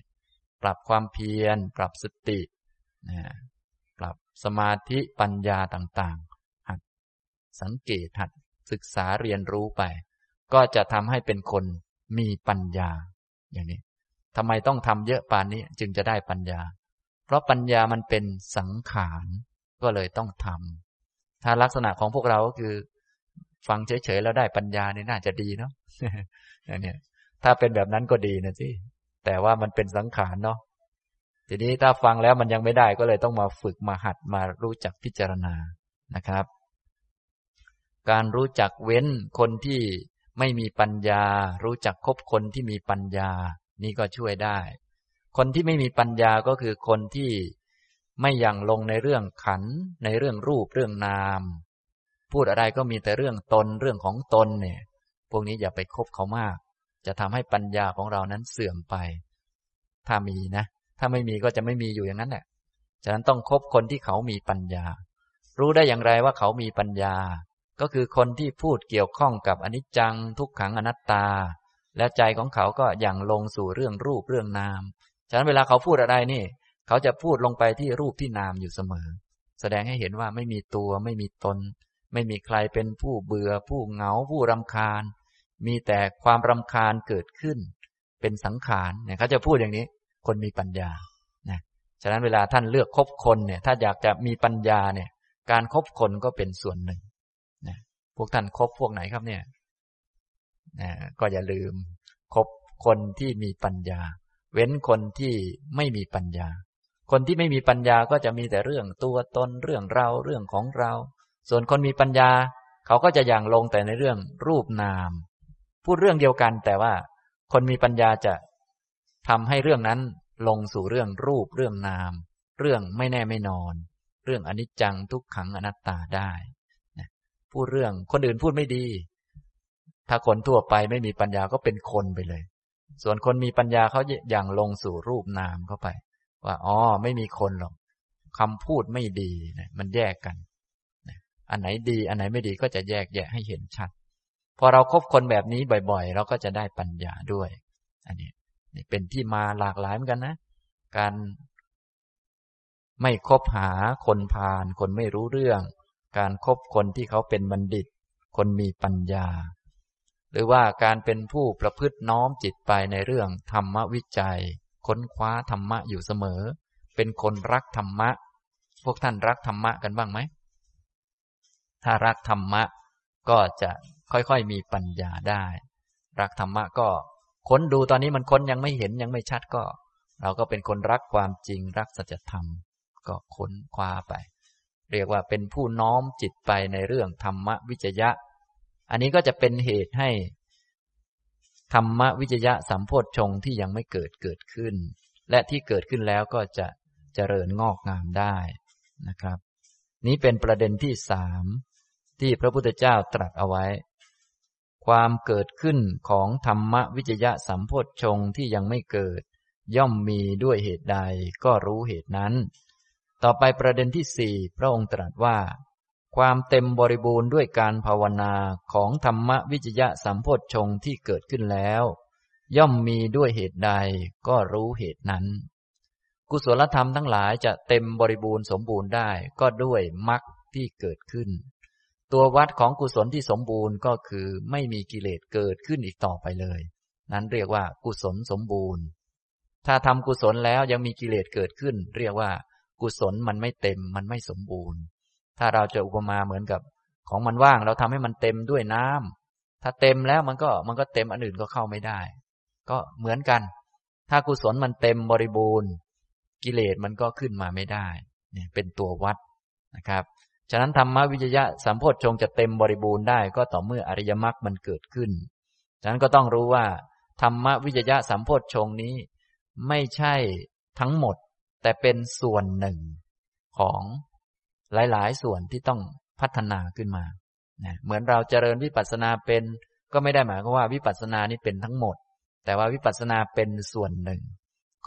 ปรับความเพียร ปรับสตินะปรับสมาธิปัญญาต่างๆ หัดสังเกตหัดศึกษาเรียนรู้ไป ก็จะทำให้เป็นคนมีปัญญา อย่างนี้ทำไมต้องทำเยอะปานนี้จึงจะได้ปัญญา เพราะปัญญามันเป็นสังขารก็เลยต้องทำถ้าลักษณะของพวกเราก็คือ ฟังเฉยๆแล้วได้ปัญญานี่น่าจะดีเนาะเนี่ย ถ้าเป็นแบบนั้นก็ดีนะสิแต่ว่ามันเป็นสังขารเนาะทีนี้ถ้าฟังแล้วมันยังไม่ได้ก็เลยต้องมาฝึกมาหัดมารู้จักพิจารณานะครับ การรู้จักเว้นคนที่ไม่มีปัญญา รู้จักคบคนที่มีปัญญา นี่ก็ช่วยได้ คนที่ไม่มีปัญญาก็คือคนที่ไม่ยังลงในเรื่องขัน ในเรื่องรูปเรื่องนาม พูดอะไรก็มีแต่เรื่องตนเรื่องของตนเนี่ย พวกนี้อย่าไปคบเขามาก จะทำให้ปัญญาของเรานั้นเสื่อมไป ถ้ามีนะ ถ้าไม่มีก็จะไม่มีอยู่อย่างนั้นแหละ ฉะนั้นต้องคบคนที่เขามีปัญญา รู้ได้อย่างไรว่าเขามีปัญญา ก็คือคนที่พูดเกี่ยวข้องกับอนิจจัง ทุกขังอนัตตา และใจของเขาก็อย่างลงสู่เรื่องรูปเรื่องนาม ฉะนั้นเวลาเขาพูดอะไรนี่ เขาจะพูดลงไปที่รูปที่นามอยู่เสมอ แสดงให้เห็นว่าไม่มีตัวไม่มีตน ไม่มีใครเป็นผู้เบื่อ ผู้เหงาผู้รำคาญ มีแต่ความรำคาญเกิดขึ้น เป็นสังขารเนี่ยเขาจะพูดอย่างนี้ คนมีปัญญานะฉะนั้นเวลาท่านเลือกคบคนเนี่ยถ้าอยากจะมีปัญญาเนี่ย การครบคนก็เป็นส่วนหนึ่งนะพวกท่านคบพวกไหนครับเนี่ยนะก็อย่าลืมคบคนที่มีปัญญา เว้นคนที่ไม่มีปัญญา คนที่ไม่มีปัญญาก็จะมีแต่เรื่องตัวตนเรื่องเราเรื่องของเรา ส่วนคนมีปัญญา เขาก็จะอย่างลงแต่ในเรื่องรูปนาม พูดเรื่องเดียวกันแต่ว่า คนมีปัญญาจะทำให้เรื่องนั้นลงสู่เรื่องรูปเรื่องนาม เรื่องไม่แน่ไม่นอน เรื่องอนิจจังทุกขังอนัตตาได้พูดเรื่องคนอื่นพูดไม่ดี ถ้าคนทั่วไปไม่มีปัญญาก็เป็นคนไปเลย ส่วนคนมีปัญญาเขาอย่างลงสู่รูปนามเข้าไป ว่าอ๋อไม่มีคนหรอกคำพูดไม่ดีนะมันแยกกันอันไหนดี อันไหนไม่ดีก็จะแยกแยะให้เห็นชัดพอเราครบคนแบบนี้บ่อยๆ เราก็จะได้ปัญญาด้วย อันนี้นี่เป็นที่มาหลากหลายเหมือนกันนะ การไม่คบหาคนพาลคนไม่รู้เรื่อง การครบคนที่เขาเป็นบัณฑิต คนมีปัญญา หรือว่าการเป็นผู้ประพฤติน้อมจิตไปในเรื่องธรรมวิจัย ค้นคว้าธรรมะอยู่เสมอ เป็นคนรักธรรมะ พวกท่านรักธรรมะกันบ้างไหม ถ้ารักธรรมะ ก็จะค่อยๆมีปัญญาได้ รักธรรมะก็ค้นดูตอนนี้มันค้นยังไม่เห็นยังไม่ชัดก็ เราก็เป็นคนรักความจริงรักสัจธรรม ก็ค้นคว้าไป เรียกว่าเป็นผู้น้อมจิตไปในเรื่องธรรมวิจยะ อันนี้ก็จะเป็นเหตุให้ธรรมวิจยะสัมโพธชงที่ยังไม่เกิดเกิดขึ้น และที่เกิดขึ้นแล้วก็จะเจริญงอกงามได้นะครับ นี้เป็นประเด็นที่สามที่พระพุทธเจ้าตรัสเอาไว้ ความเกิดขึ้นของธรรมวิจยะสัมโพธชงที่ยังไม่เกิด ย่อมมีด้วยเหตุใดก็รู้เหตุนั้น ต่อไปประเด็นที่สี่พระองค์ตรัสว่า ความเต็มบริบูรณ์ด้วยการภาวนาของธรรมวิจยะสัมโพธชงที่เกิดขึ้นแล้ว ย่อมมีด้วยเหตุใดก็รู้เหตุนั้น กุศลธรรมทั้งหลายจะเต็มบริบูรณ์สมบูรณ์ได้ก็ด้วยมรรคที่เกิดขึ้น ตัววัดของกุศลที่สมบูรณ์ก็คือไม่มีกิเลสเกิดขึ้นอีกต่อไปเลย นั้นเรียกว่ากุศลสมบูรณ์ ถ้าทำกุศลแล้วยังมีกิเลสเกิดขึ้น เรียกว่า กุศลมันไม่เต็มมันไม่สมบูรณ์ ถ้าเราจะอุปมาเหมือนกับ ของมันว่างเราทำให้มันเต็มด้วยน้ำถ้าเต็มแล้วมันก็มันก็เต็มอันอื่นก็เข้าไม่ได้ ก็เหมือนกัน ถ้ากุศลมันเต็มบริบูรณ์ กิเลสมันก็ขึ้นมาไม่ได้เนี่ยเป็นตัววัดนะครับฉะนั้นธรรมวิจยะสัมโพธชงจะเต็มบริบูรณ์ได้ก็ต่อเมื่ออริยมรรคมันเกิดขึ้น ฉะนั้นก็ต้องรู้ว่าธรรมวิจยะสัมโพธชงนี้ ไม่ใช่ทั้งหมด แต่เป็นส่วนหนึ่งของ หลาย ๆ ส่วนที่ต้องพัฒนาขึ้นมานะเหมือนเราเจริญวิปัสสนาเป็นก็ไม่ได้หมายความว่าวิปัสสนานี้เป็นทั้งหมด แต่ว่าวิปัสสนาเป็นส่วนหนึ่ง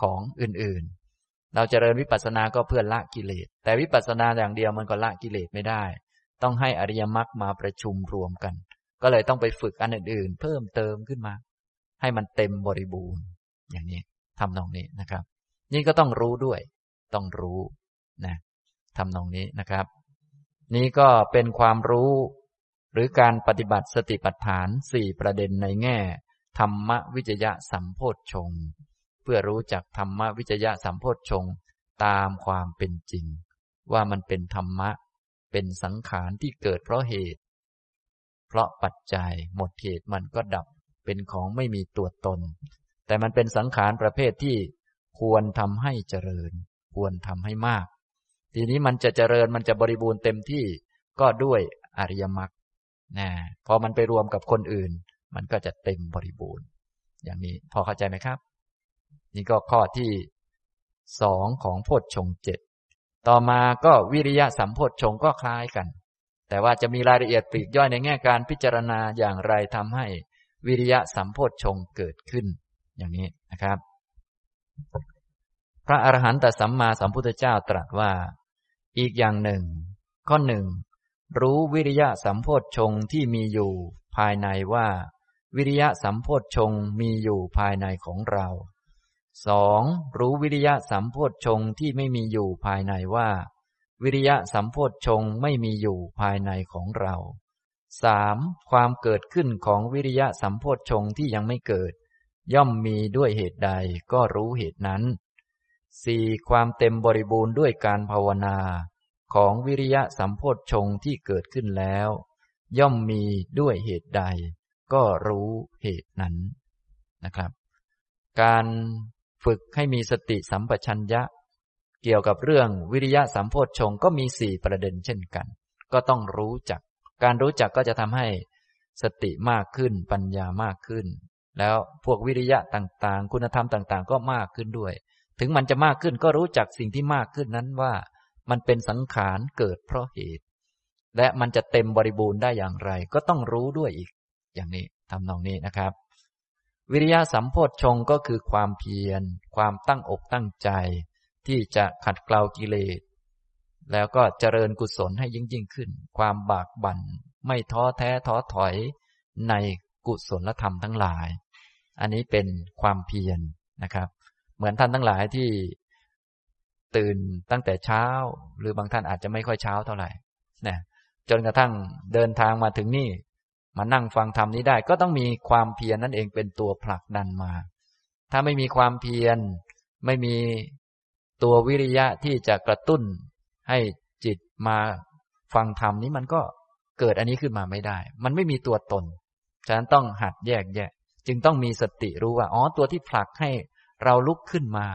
ของอื่น ๆ เราเจริญวิปัสสนาก็เพื่อละกิเลส แต่วิปัสสนาอย่างเดียวมันก็ละกิเลสไม่ได้ ต้องให้อริยมรรคมาประชุมรวมกัน ก็เลยต้องไปฝึกอันอื่น ๆ เพิ่มเติมขึ้นมา ให้มันเต็มบริบูรณ์ อย่างนี้ทำนองนี้นะครับ นี่ก็ต้องรู้ด้วย ต้องรู้นะ ทำนองนี้นะครับ นี่ก็เป็นความรู้ หรือการปฏิบัติสติปัฏฐานสี่ประเด็นในแง่ ธรรมวิจยะสัมโพธชง เพื่อรู้จักธรรมวิจยะสัมโพธชงตามความเป็นจริง ว่ามันเป็นธรรมะ เป็นสังขารที่เกิดเพราะเหตุ เพราะปัจจัยหมดเหตุมันก็ดับเป็นของไม่มีตัวตน แต่มันเป็นสังขารประเภทที่ควรทำให้เจริญ ควรทำให้มาก ทีนี้มันจะเจริญมันจะบริบูรณ์เต็มที่ก็ด้วยอริยมรรคนะพอมันไปรวมกับคนอื่น มันก็จะเต็มบริบูรณ์ อย่างนี้พอเข้าใจไหมครับ นี่ก็ข้อที่สองของโพชฌงเจ็ดต่อมาก็วิริยะสัมโพชฌงก็คล้ายกัน แต่ว่าจะมีรายละเอียดปลีกย่อยในแง่การพิจารณาอย่างไรทำให้วิริยะสัมโพชฌงเกิดขึ้น อย่างนี้นะครับ พระอรหันตสัมมาสัมพุทธเจ้าตรัสว่า อีกอย่างหนึ่ง ข้อหนึ่งรู้วิริยะสัมโพชฌงที่มีอยู่ภายในว่า วิริยะสัมโพชฌงมีอยู่ภายในของเราสองรู้วิริยะสัมโพชฌงที่ไม่มีอยู่ภายในว่า วิริยะสัมโพชฌงไม่มีอยู่ภายในของเราสามความเกิดขึ้นของวิริยะสัมโพชฌงที่ยังไม่เกิด ย่อมมีด้วยเหตุใดก็รู้เหตุนั้น สี่ความเต็มบริบูรณ์ด้วยการภาวนา ของวิริยะสัมโพชฌงที่เกิดขึ้นแล้ว ย่อมมีด้วยเหตุใด ก็รู้เหตุนั้นนะครับ การฝึกให้มีสติสัมปชัญญะ เกี่ยวกับเรื่องวิริยะสัมโพชฌงก็มีสี่ประเด็นเช่นกัน ก็ต้องรู้จัก การรู้จักก็จะทำให้สติมากขึ้นปัญญามากขึ้น แล้วพวกวิริยะต่างๆ คุณธรรมต่างๆ ก็มากขึ้นด้วย ถึงมันจะมากขึ้นก็รู้จักสิ่งที่มากขึ้นนั้นว่า มันเป็นสังขารเกิดเพราะเหตุ และมันจะเต็มบริบูรณ์ได้อย่างไร ก็ต้องรู้ด้วยอีก อย่างนี้ทำนองนี้นะครับ วิริยะสัมโพธชงก็คือความเพียร ความตั้งอกตั้งใจ ที่จะขัดเกลากิเลส แล้วก็เจริญกุศลให้ยิ่งยิ่งขึ้น ความบากบัน่นไม่ท้อแท้ท้อถอยในกุศลธรรมทั้งหลาย อันนี้เป็นความเพียรนะครับ เหมือนท่านทั้งหลายที่ตื่นตั้งแต่เช้า หรือบางท่านอาจจะไม่ค่อยเช้าเท่าไหร่นะจนกระทั่งเดินทางมาถึงนี่ มานั่งฟังธรรมนี้ได้ ก็ต้องมีความเพียรนั่นเองเป็นตัวผลักดันมา ถ้าไม่มีความเพียร ไม่มีตัววิริยะที่จะกระตุ้น ให้จิตมาฟังธรรมนี้มันก็เกิดอันนี้ขึ้นมาไม่ได้ มันไม่มีตัวตน ฉะนั้นต้องหัดแยกแยะ จึงต้องมีสติรู้ว่า อ๋อ ตัวที่ผลักให้ เราลุกขึ้นมา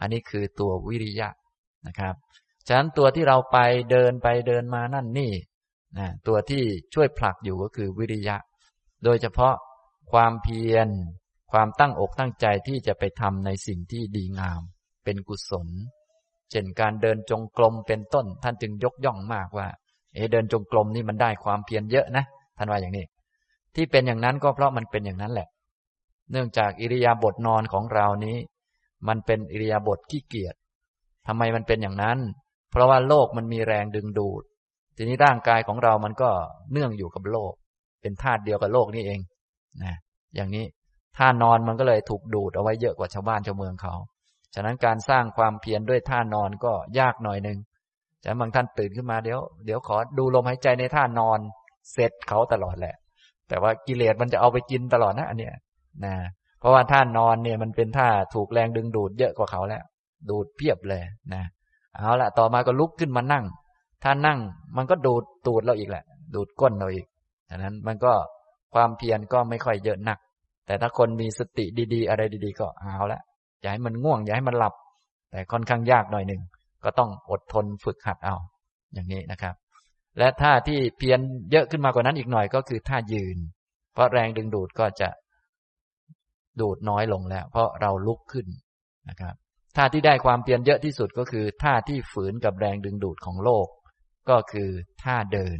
อันนี้คือตัววิริยะนะครับฉะนั้นตัวที่เราไปเดินไปเดินมานั่นนี่นะตัวที่ช่วยผลักอยู่ก็คือวิริยะ โดยเฉพาะความเพียร ความตั้งอกตั้งใจที่จะไปทำในสิ่งที่ดีงาม เป็นกุศล เช่นการเดินจงกรมเป็นต้น ท่านจึงยกย่องมากว่า เอเดินจงกรมนี่มันได้ความเพียรเยอะนะท่านว่าอย่างนี้ ที่เป็นอย่างนั้นก็เพราะมันเป็นอย่างนั้นแหละ เนื่องจากอิริยาบถนอนของเรานี้ มันเป็นอิริยาบถขี้เกียจทำไมมันเป็นอย่างนั้น เพราะว่าโลกมันมีแรงดึงดูด ทีนี้ร่างกายของเรามันก็เนื่องอยู่กับโลก เป็นธาตุเดียวกับโลกนี่เองนะอย่างนี้ท่านอนมันก็เลยถูกดูดเอาไว้เยอะกว่าชาวบ้านชาวเมืองเขา ฉะนั้นการสร้างความเพียรด้วยท่านอนก็ยากหน่อยหนึ่งแต่บางท่านตื่นขึ้นมาเดี๋ยวเดี๋ยวขอดูลมหายใจในท่านอน เสร็จเขาตลอดแหละ แต่ว่ากิเลสมันจะเอาไปกินตลอดนะอันเนี้ย นะเพราะว่าท่านนอนเนี่ยมันเป็นท่าถูกแรงดึงดูดเยอะกว่าเขาแล้ว ดูดเพียบเลยนะ เอาละต่อมาก็ลุกขึ้นมานั่ง ถ้านั่งมันก็ดูดตูดเราอีกแหละ ดูดก้นเราอีกดังนั้นมันก็ความเพียรก็ไม่ค่อยเยอะนัก แต่ถ้าคนมีสติดีๆ อะไรดีๆ ก็เอาละอย่าให้มันง่วงอย่าให้มันหลับ แต่ค่อนข้างยากหน่อยหนึ่งก็ต้องอดทนฝึกหัดเอา อย่างนี้นะครับ และท่าที่เพียรเยอะขึ้นมากว่านั้นอีกหน่อยก็คือท่ายืน เพราะแรงดึงดูดก็จะ ดูดน้อยลงแล้ว เพราะเราลุกขึ้นนะครับท่าที่ได้ความเพียรเยอะที่สุดก็คือท่าที่ฝืนกับแรงดึงดูดของโลก ก็คือท่าเดิน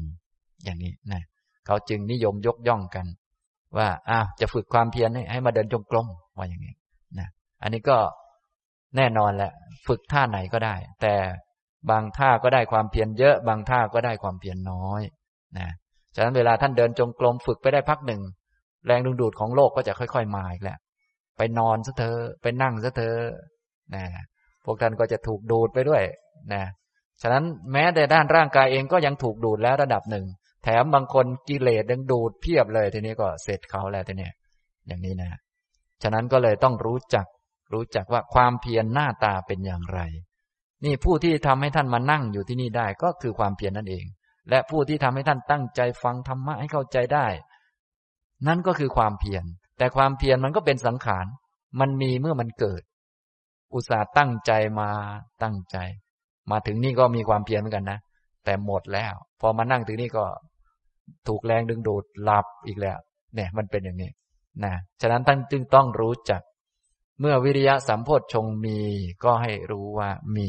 อย่างนี้นะเขาจึงนิยมยกย่องกัน ว่าอ้าวจะฝึกความเพียรให้มาเดินจงกรมว่าอย่างนี้นะอันนี้ก็แน่นอนแหละฝึกท่าไหนก็ได้ แต่บางท่าก็ได้ความเพียรเยอะ บางท่าก็ได้ความเพียรน้อยนะฉะนั้นเวลาท่านเดินจงกรมฝึกไปได้พักหนึ่ง แรงดึงดูดของโลกก็จะค่อย ๆ มาอีกแล้ว ไปนอนซะเธอไปนั่งซะเธอนะพวกท่านก็จะถูกดูดไปด้วยนะฉะนั้นแม้แต่ด้านร่างกายเองก็ยังถูกดูดแล้วระดับหนึ่ง แถมบางคนกิเลสยังดูดเพียบเลยทีนี้ก็เสร็จเขาแล้วทีนี้อย่างนี้นะ ฉะนั้นก็เลยต้องรู้จัก รู้จักว่าความเพียรหน้าตาเป็นอย่างไร นี่ผู้ที่ทำให้ท่านมานั่งอยู่ที่นี่ได้ก็คือความเพียรนั่นเอง และผู้ที่ทำให้ท่านตั้งใจฟังธรรมะให้เข้าใจได้ นั่นก็คือความเพียร แต่ความเพียรมันก็เป็นสังขาร มันมีเมื่อมันเกิด อุตส่าห์ตั้งใจมาตั้งใจ มาถึงนี่ก็มีความเพียรเหมือนกันนะ แต่หมดแล้ว พอมานั่งถึงนี่ก็ ถูกแรงดึงดูดหลับอีกแล้ว เนี่ย มันเป็นอย่างนี้นะฉะนั้นท่านจึงต้องรู้จัก เมื่อวิริยะสัมโพธชงมีก็ให้รู้ว่ามี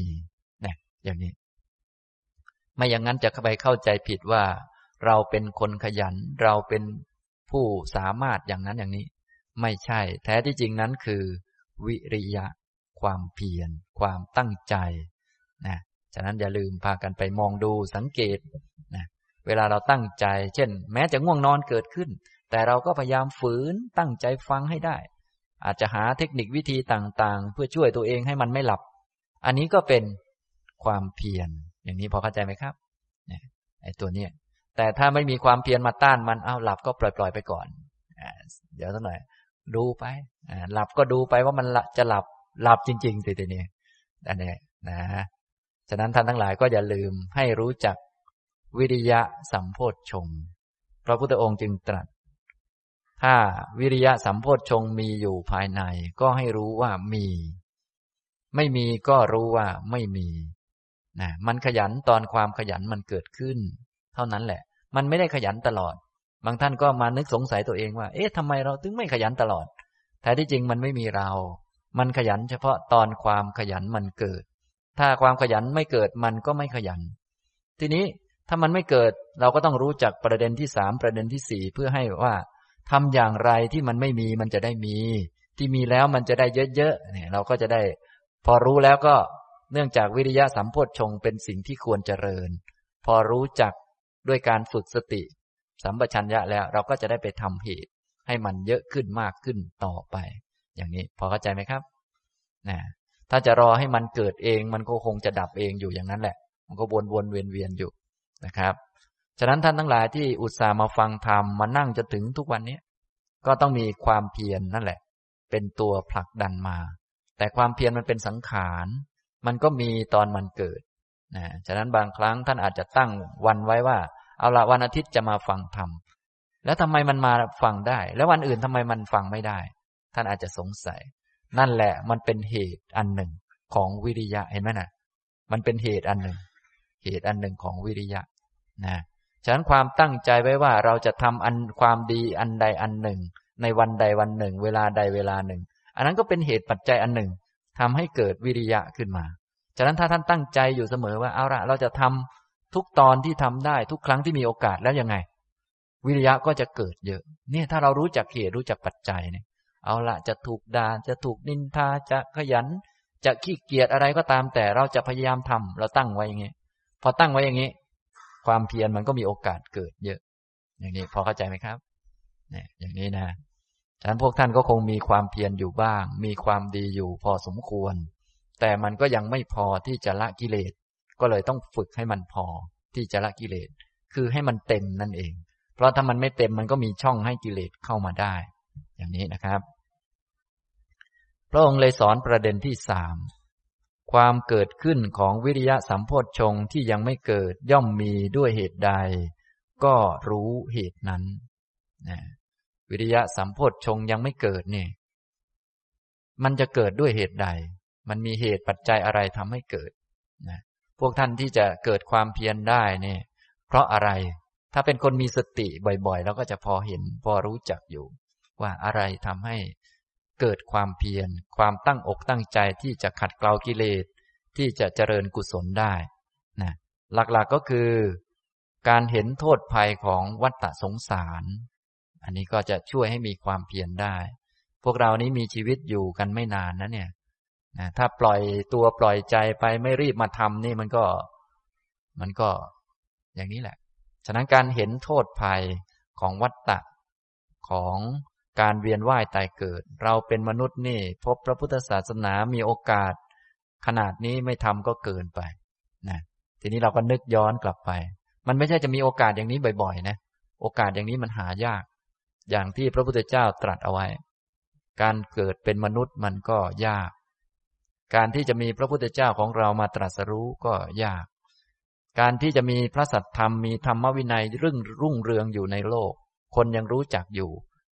นะอย่างนี้ ไม่อย่างนั้นจะไปเข้าใจผิดว่า เราเป็นคนขยัน เราเป็นผู้สามารถอย่างนั้นอย่างนี้ ไม่ใช่ แท้ที่จริงนั้นคือ วิริยะ ความเพียร ความตั้งใจนะฉะนั้นอย่าลืมพากันไปมองดูสังเกตนะเวลาเราตั้งใจ เช่น แม้จะง่วงนอนเกิดขึ้น แต่เราก็พยายามฝืนตั้งใจฟังให้ได้ อาจจะหาเทคนิควิธีต่างๆ เพื่อช่วยตัวเองให้มันไม่หลับ อันนี้ก็เป็นความเพียร อย่างนี้พอเข้าใจไหมครับไอ้ตัวเนี้ยแต่ถ้าไม่มีความเพียรมาต้านมันเอาหลับก็ปล่อยๆไปก่อนเดี๋ยวสักหน่อย ดูไปหลับก็ดูไปว่ามันจะหลับหลับจริง ๆ สิทีนี้อันนี้นะฉะนั้นท่านทั้งหลายก็อย่าลืมให้รู้จักวิริยะสัมโพธชงพระพุทธองค์จึงตรัส ถ้าวิริยะสัมโพธชงมีอยู่ภายใน ก็ให้รู้ว่ามี ไม่มีก็รู้ว่าไม่มีนะมันขยันตอนความขยันมันเกิดขึ้น เท่านั้นแหละ มันไม่ได้ขยันตลอด บางท่านก็มานึกสงสัยตัวเองว่า เอ๊ะทำไมเราถึงไม่ขยันตลอด แท้ที่จริงมันไม่มีเรา มันขยันเฉพาะตอนความขยันมันเกิด ถ้าความขยันไม่เกิดมันก็ไม่ขยัน ทีนี้ถ้ามันไม่เกิดเราก็ต้องรู้จักประเด็นที่สามประเด็นที่สี่เพื่อให้ว่าทำอย่างไรที่มันไม่มีมันจะได้มี ที่มีแล้วมันจะได้เยอะๆเนี่ยเราก็จะได้ พอรู้แล้วก็เนื่องจากวิริยะสัมโพชฌงเป็นสิ่งที่ควรเจริญ พอรู้จักด้วยการฝึกสติ สัมปชัญญะแล้วเราก็จะได้ไปทำเหตุ ให้มันเยอะขึ้นมากขึ้นต่อไป อย่างนี้พอเข้าใจไหมครับนะถ้าจะรอให้มันเกิดเอง มันก็คงจะดับเองอยู่อย่างนั้นแหละ มันก็วนวนเวียนเวียนอยู่นะครับ ฉะนั้นท่านทั้งหลายที่อุตส่าห์มาฟังธรรมมานั่งจนถึงทุกวันนี้ก็ต้องมีความเพียรนนั่นแหละ เป็นตัวผลักดันมา แต่ความเพียรมันเป็นสังขารมันก็มีตอนมันเกิดนะฉะนั้นบางครั้งท่านอาจจะตั้งวันไว้ว่า เอาละวันอาทิตย์จะมาฟังธรรมแล้วทำไมมันมาฟังได้ แล้ววันอื่นทำไมมันฟังไม่ได้ ท่านอาจจะสงสัย นั่นแหละมันเป็นเหตุอันหนึ่งของวิริยะเห็นไหมนะมันเป็นเหตุอันหนึ่ง เหตุอันหนึ่งของวิริยะนะฉะนั้นความตั้งใจไว้ว่าเราจะทำอันความดีอันใดอันหนึ่ง ในวันใดวันหนึ่ง เวลาใดเวลาหนึ่ง อันนั้นก็เป็นเหตุปัจจัยอันหนึ่งทำให้เกิดวิริยะขึ้นมา ฉะนั้นถ้าท่านตั้งใจอยู่เสมอว่าเอาละเราจะทำ ทุกตอนที่ทำได้ทุกครั้งที่มีโอกาสแล้วยังไง วิริยะก็จะเกิดเยอะ เนี่ยถ้าเรารู้จักเหตุรู้จักปัจจัยเนี่ย เอาละจะถูกด่าจะถูกนินทาจะขยัน จะขี้เกียจอะไรก็ตามแต่เราจะพยายามทำเราตั้งไว้อย่างนี้พอตั้งไว้อย่างนี้ ความเพียรมันก็มีโอกาสเกิดเยอะ อย่างนี้พอเข้าใจไหมครับเนี่ยอย่างนี้นะฉะนั้นพวกท่านก็คงมีความเพียรอยู่บ้าง มีความดีอยู่พอสมควร แต่มันก็ยังไม่พอที่จะละกิเลส ก็เลยต้องฝึกให้มันพอที่จะละกิเลส คือให้มันเต็มนั่นเอง เพราะถ้ามันไม่เต็มมันก็มีช่องให้กิเลสเข้ามาได้ อย่างนี้นะครับ พระองค์เลยสอนประเด็นที่สามความเกิดขึ้นของวิริยะสัมโพชฌงที่ยังไม่เกิดย่อมมีด้วยเหตุใด ก็รู้เหตุนั้นนะวิริยะสัมโพธชงยังไม่เกิดเนี่ย มันจะเกิดด้วยเหตุใด มันมีเหตุปัจจัยอะไรทำให้เกิดนะ พวกท่านที่จะเกิดความเพียรได้เนี่ยเพราะอะไร ถ้าเป็นคนมีสติบ่อยๆ แล้วก็จะพอเห็นพอรู้จักอยู่ ว่าอะไรทำให้เกิดความเพียร ความตั้งอกตั้งใจที่จะขัดเกลากิเลส ที่จะเจริญกุศลได้นะหลักๆกก็คือ การเห็นโทษภัยของวัฏฏะสงสาร อันนี้ก็จะช่วยให้มีความเพียรได้ พวกเรานี้มีชีวิตอยู่กันไม่นานนะเนี่ย นะถ้าปล่อยตัวปล่อยใจไปไม่รีบมาทำนี่มันก็ มันก็อย่างนี้แหละ ฉะนั้นการเห็นโทษภัยของวัฏฏะของการเวียนว่ายตายเกิด เราเป็นมนุษย์นี่ พบพระพุทธศาสนามีโอกาส ขนาดนี้ไม่ทำก็เกินไปนะทีนี้เราก็นึกย้อนกลับไป มันไม่ใช่จะมีโอกาสอย่างนี้บ่อยๆ นะ โอกาสอย่างนี้มันหายาก อย่างที่พระพุทธเจ้าตรัสเอาไว้ การเกิดเป็นมนุษย์มันก็ยาก การที่จะมีพระพุทธเจ้าของเรามาตรัสรู้ก็ยาก การที่จะมีพระสัทธรรมมีธรรมวินัยรุ่งรุ่งเรืองอยู่ในโลก คนยังรู้จักอยู่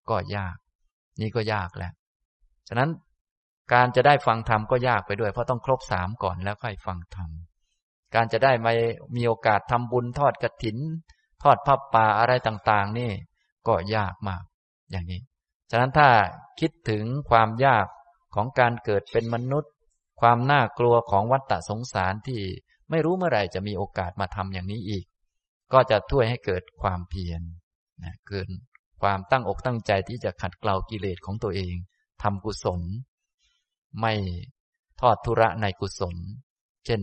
ก็ยาก นี่ก็ยากแล้วฉะนั้นการจะได้ฟังธรรมก็ยากไปด้วย เพราะต้องครบสามก่อนแล้วค่อยฟังธรรมการจะได้มามีโอกาสทำบุญทอดกระถิน ทอดผ้าป่าอะไรต่างๆ นี่ ก็ยากมาก อย่างนี้ ฉะนั้นถ้าคิดถึงความยากของการเกิดเป็นมนุษย์ ความน่ากลัวของวัฏฏะสงสารที่ไม่รู้เมื่อไหร่จะมีโอกาสมาทำอย่างนี้อีก ก็จะช่วยให้เกิดความเพียรนะเกินความตั้งอกตั้งใจที่จะขัดเกลากิเลสของตัวเองทำกุศล ไม่ทอดทุระในกุศล เช่น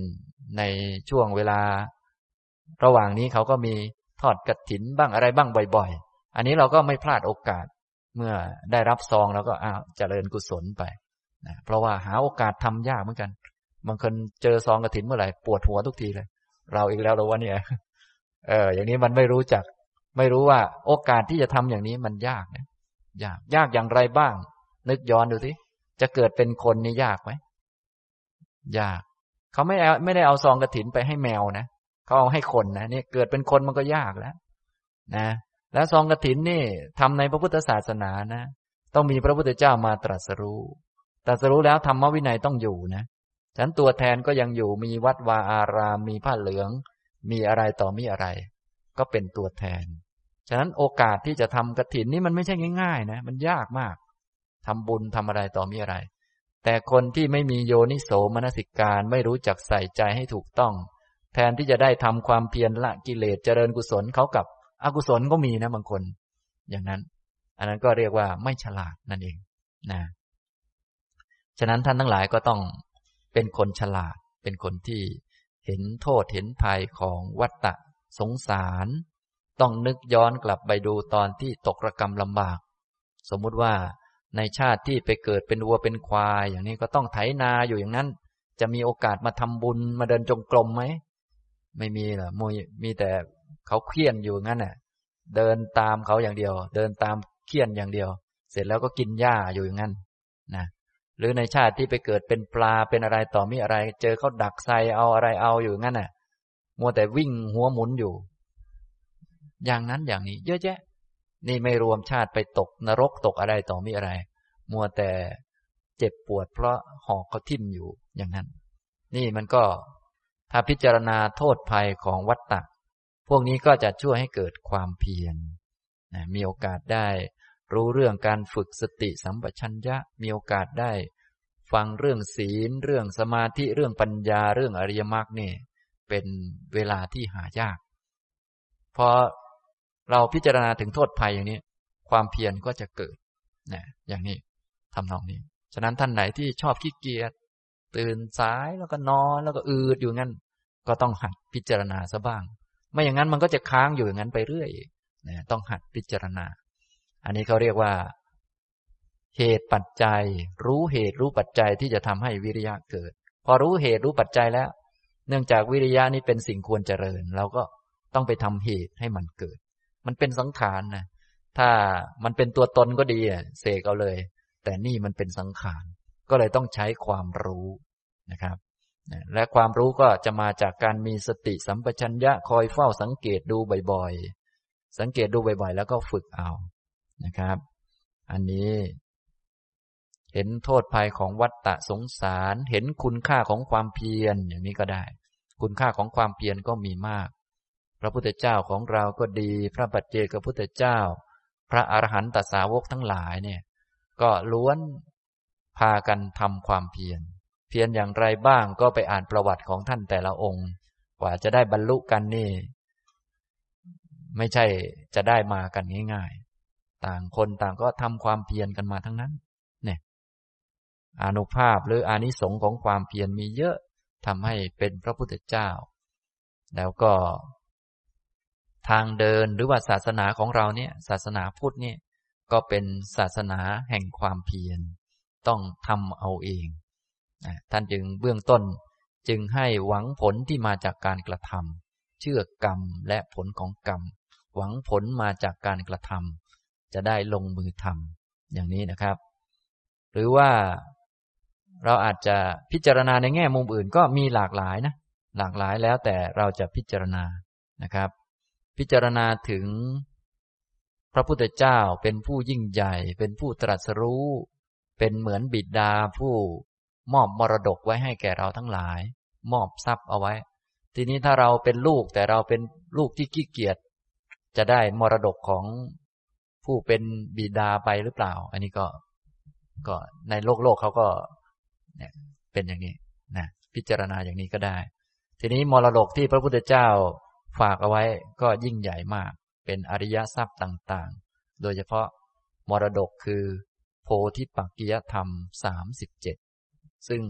ในช่วงเวลา ระหว่างนี้เขาก็มีทอดกระถินบ้างอะไรบ้างบ่อยๆ อันนี้เราก็ไม่พลาดโอกาสเมื่อได้รับซองแล้วก็อ้าวเจริญกุศลไป นะเพราะว่าหาโอกาสทำยากเหมือนกัน บางคนเจอซองกระถินเมื่อไหร่ปวดหัวทุกทีเลย เราอีกแล้วเราว่าเนี่ย เออ อย่างนี้มันไม่รู้จัก ไม่รู้ว่าโอกาสที่จะทำอย่างนี้มันยากนะยากยากอย่างไรบ้าง นึกย้อนดูสิจะเกิดเป็นคนนี่ยากไหมยาก เขาไม่เอาไม่ได้เอาซองกระถินไปให้แมวนะเขาเอาให้คนนะนี่เกิดเป็นคนมันก็ยากแล้ว นะแล้วซองกระถินนี่ทำในพระพุทธศาสนานะ ต้องมีพระพุทธเจ้ามาตรัสรู้ ตรัสรู้แล้วธรรมวินัยต้องอยู่นะฉันตัวแทนก็ยังอยู่มีวัดวาอารามมีผ้าเหลือง มีอะไรต่อมีอะไร ก็เป็นตัวแทน ฉะนั้นโอกาสที่จะทำกระถินนี่มันไม่ใช่ง่าย ๆ นะ มันยากมากทำบุญทำอะไรต่อมีอะไร แต่คนที่ไม่มีโยนิโสมนสิการไม่รู้จักใส่ใจให้ถูกต้อง แทนที่จะได้ทำความเพียรละกิเลสเจริญกุศลเขากับอกุศลก็มีนะบางคน อย่างนั้น อันนั้นก็เรียกว่าไม่ฉลาดนั่นเอง นะ ฉะนั้นท่านทั้งหลายก็ต้องเป็นคนฉลาด เป็นคนที่เห็นโทษเห็นภัยของวัฏฏะสงสาร ต้องนึกย้อนกลับไปดูตอนที่ตกระกรรมลำบาก สมมุติว่าในชาติที่ไปเกิดเป็นวัวเป็นควาย อย่างนี้ก็ต้องไถนาอยู่อย่างนั้น จะมีโอกาสมาทำบุญมาเดินจงกรมไหม ไม่มีหรอมยมีแต่เขาเครียนอยู่งั้นน่ะ เดินตามเขาอย่างเดียว เดินตามเครียนอย่างเดียว เสร็จแล้วก็กินหญ้าอยู่อย่างนั้นนะ หรือในชาติที่ไปเกิดเป็นปลาเป็นอะไรต่อมีอะไร เจอเขาดักใส่เอาอะไรเอาอยู่งั้นน่ะ มัวแต่วิ่งหัวหมุนอยู่ อย่างนั้นอย่างนี้ เยอะแยะ นี่ไม่รวมชาติไปตกนรกตกอะไรต่อมีอะไร มัวแต่เจ็บปวดเพราะหอกเขาทิ่มอยู่อย่างนั้น นี่มันก็ถ้าพิจารณาโทษภัยของวัตตะ พวกนี้ก็จะช่วยให้เกิดความเพียรนะมีโอกาสได้ รู้เรื่องการฝึกสติสัมปชัญญะมีโอกาสได้ ฟังเรื่องศีล เรื่องสมาธิเรื่องปัญญาเรื่องอริยมรรคนี่เป็นเวลาที่หายาก พอเราพิจารณาถึงโทษภัยอย่างนี้ ความเพียรก็จะเกิดนะอย่างนี้ทำนองนี้ ฉะนั้นท่านไหนที่ชอบขี้เกียจตื่นสายแล้วก็นอนแล้วก็อืดอยู่งั้น ก็ต้องหัดพิจารณาซะบ้าง ไม่อย่างนั้นมันก็จะค้างอยู่อย่างนั้นไปเรื่อยนะต้องหัดพิจารณา อันนี้เขาเรียกว่า เหตุปัจจัย รู้เหตุรู้ปัจจัยที่จะทำให้วิริยะเกิด พอรู้เหตุรู้ปัจจัยแล้ว เนื่องจากวิริยะนี้เป็นสิ่งควรเจริญ เราก็ต้องไปทำเหตุให้มันเกิด มันเป็นสังขารนะถ้ามันเป็นตัวตนก็ดีเสกเอาเลย แต่นี่มันเป็นสังขารก็เลยต้องใช้ความรู้นะครับและความรู้ก็จะมาจากการมีสติสัมปชัญญะคอยเฝ้าสังเกตดูบ่อยๆ สังเกตดูบ่อยๆ แล้วก็ฝึกเอา นะครับ อันนี้ เห็นโทษภัยของวัฏฏะสงสาร เห็นคุณค่าของความเพียรอย่างนี้ก็ได้ คุณค่าของความเพียรก็มีมาก พระพุทธเจ้าของเราก็ดี พระบัจเจกพุทธเจ้า พระอรหันตสาวกทั้งหลายเนี่ย ก็ล้วนพากันทำความเพียร เพียรอย่างไรบ้างก็ไปอ่านประวัติของท่านแต่ละองค์ กว่าจะได้บรรลุกันนี่ ไม่ใช่จะได้มากันง่าย ต่างคนต่างก็ทำความเพียรกันมาทั้งนั้น เนี่ยอนุภาพหรืออานิสงส์ของความเพียรมีเยอะทำให้เป็นพระพุทธเจ้า แล้วก็ ทางเดินหรือว่าศาสนาของเราเนี่ย ศาสนาพุทธเนี่ย ก็เป็นศาสนาแห่งความเพียร ต้องทำเอาเองท่านจึงเบื้องต้นจึงให้หวังผลที่มาจากการกระทำเชื่อกรรมและผลของกรรม หวังผลมาจากการกระทำ จะได้ลงมือทำอย่างนี้นะครับ หรือว่าเราอาจจะพิจารณาในแง่มุมอื่นก็มีหลากหลายนะ หลากหลายแล้วแต่เราจะพิจารณานะครับ พิจารณาถึงพระพุทธเจ้าเป็นผู้ยิ่งใหญ่ เป็นผู้ตรัสรู้ เป็นเหมือนบิดาผู้มอบมรดกไว้ให้แก่เราทั้งหลาย มอบทรัพย์เอาไว้ ทีนี้ถ้าเราเป็นลูกแต่เราเป็นลูกที่ขี้เกียจจะได้มรดกของ ผู้เป็นบิดาไปหรือเปล่า อันนี้ก็ก็ในโลกโลกเขาก็เนี่ยเป็นอย่างนี้นะพิจารณาอย่างนี้ก็ได้ ทีนี้มรดกที่พระพุทธเจ้าฝากเอาไว้ก็ยิ่งใหญ่มาก เป็นอริยทรัพย์ต่างๆ โดยเฉพาะมรดกคือ โพธิปักกิยธรรมสามสิบเจ็ดซึ่ง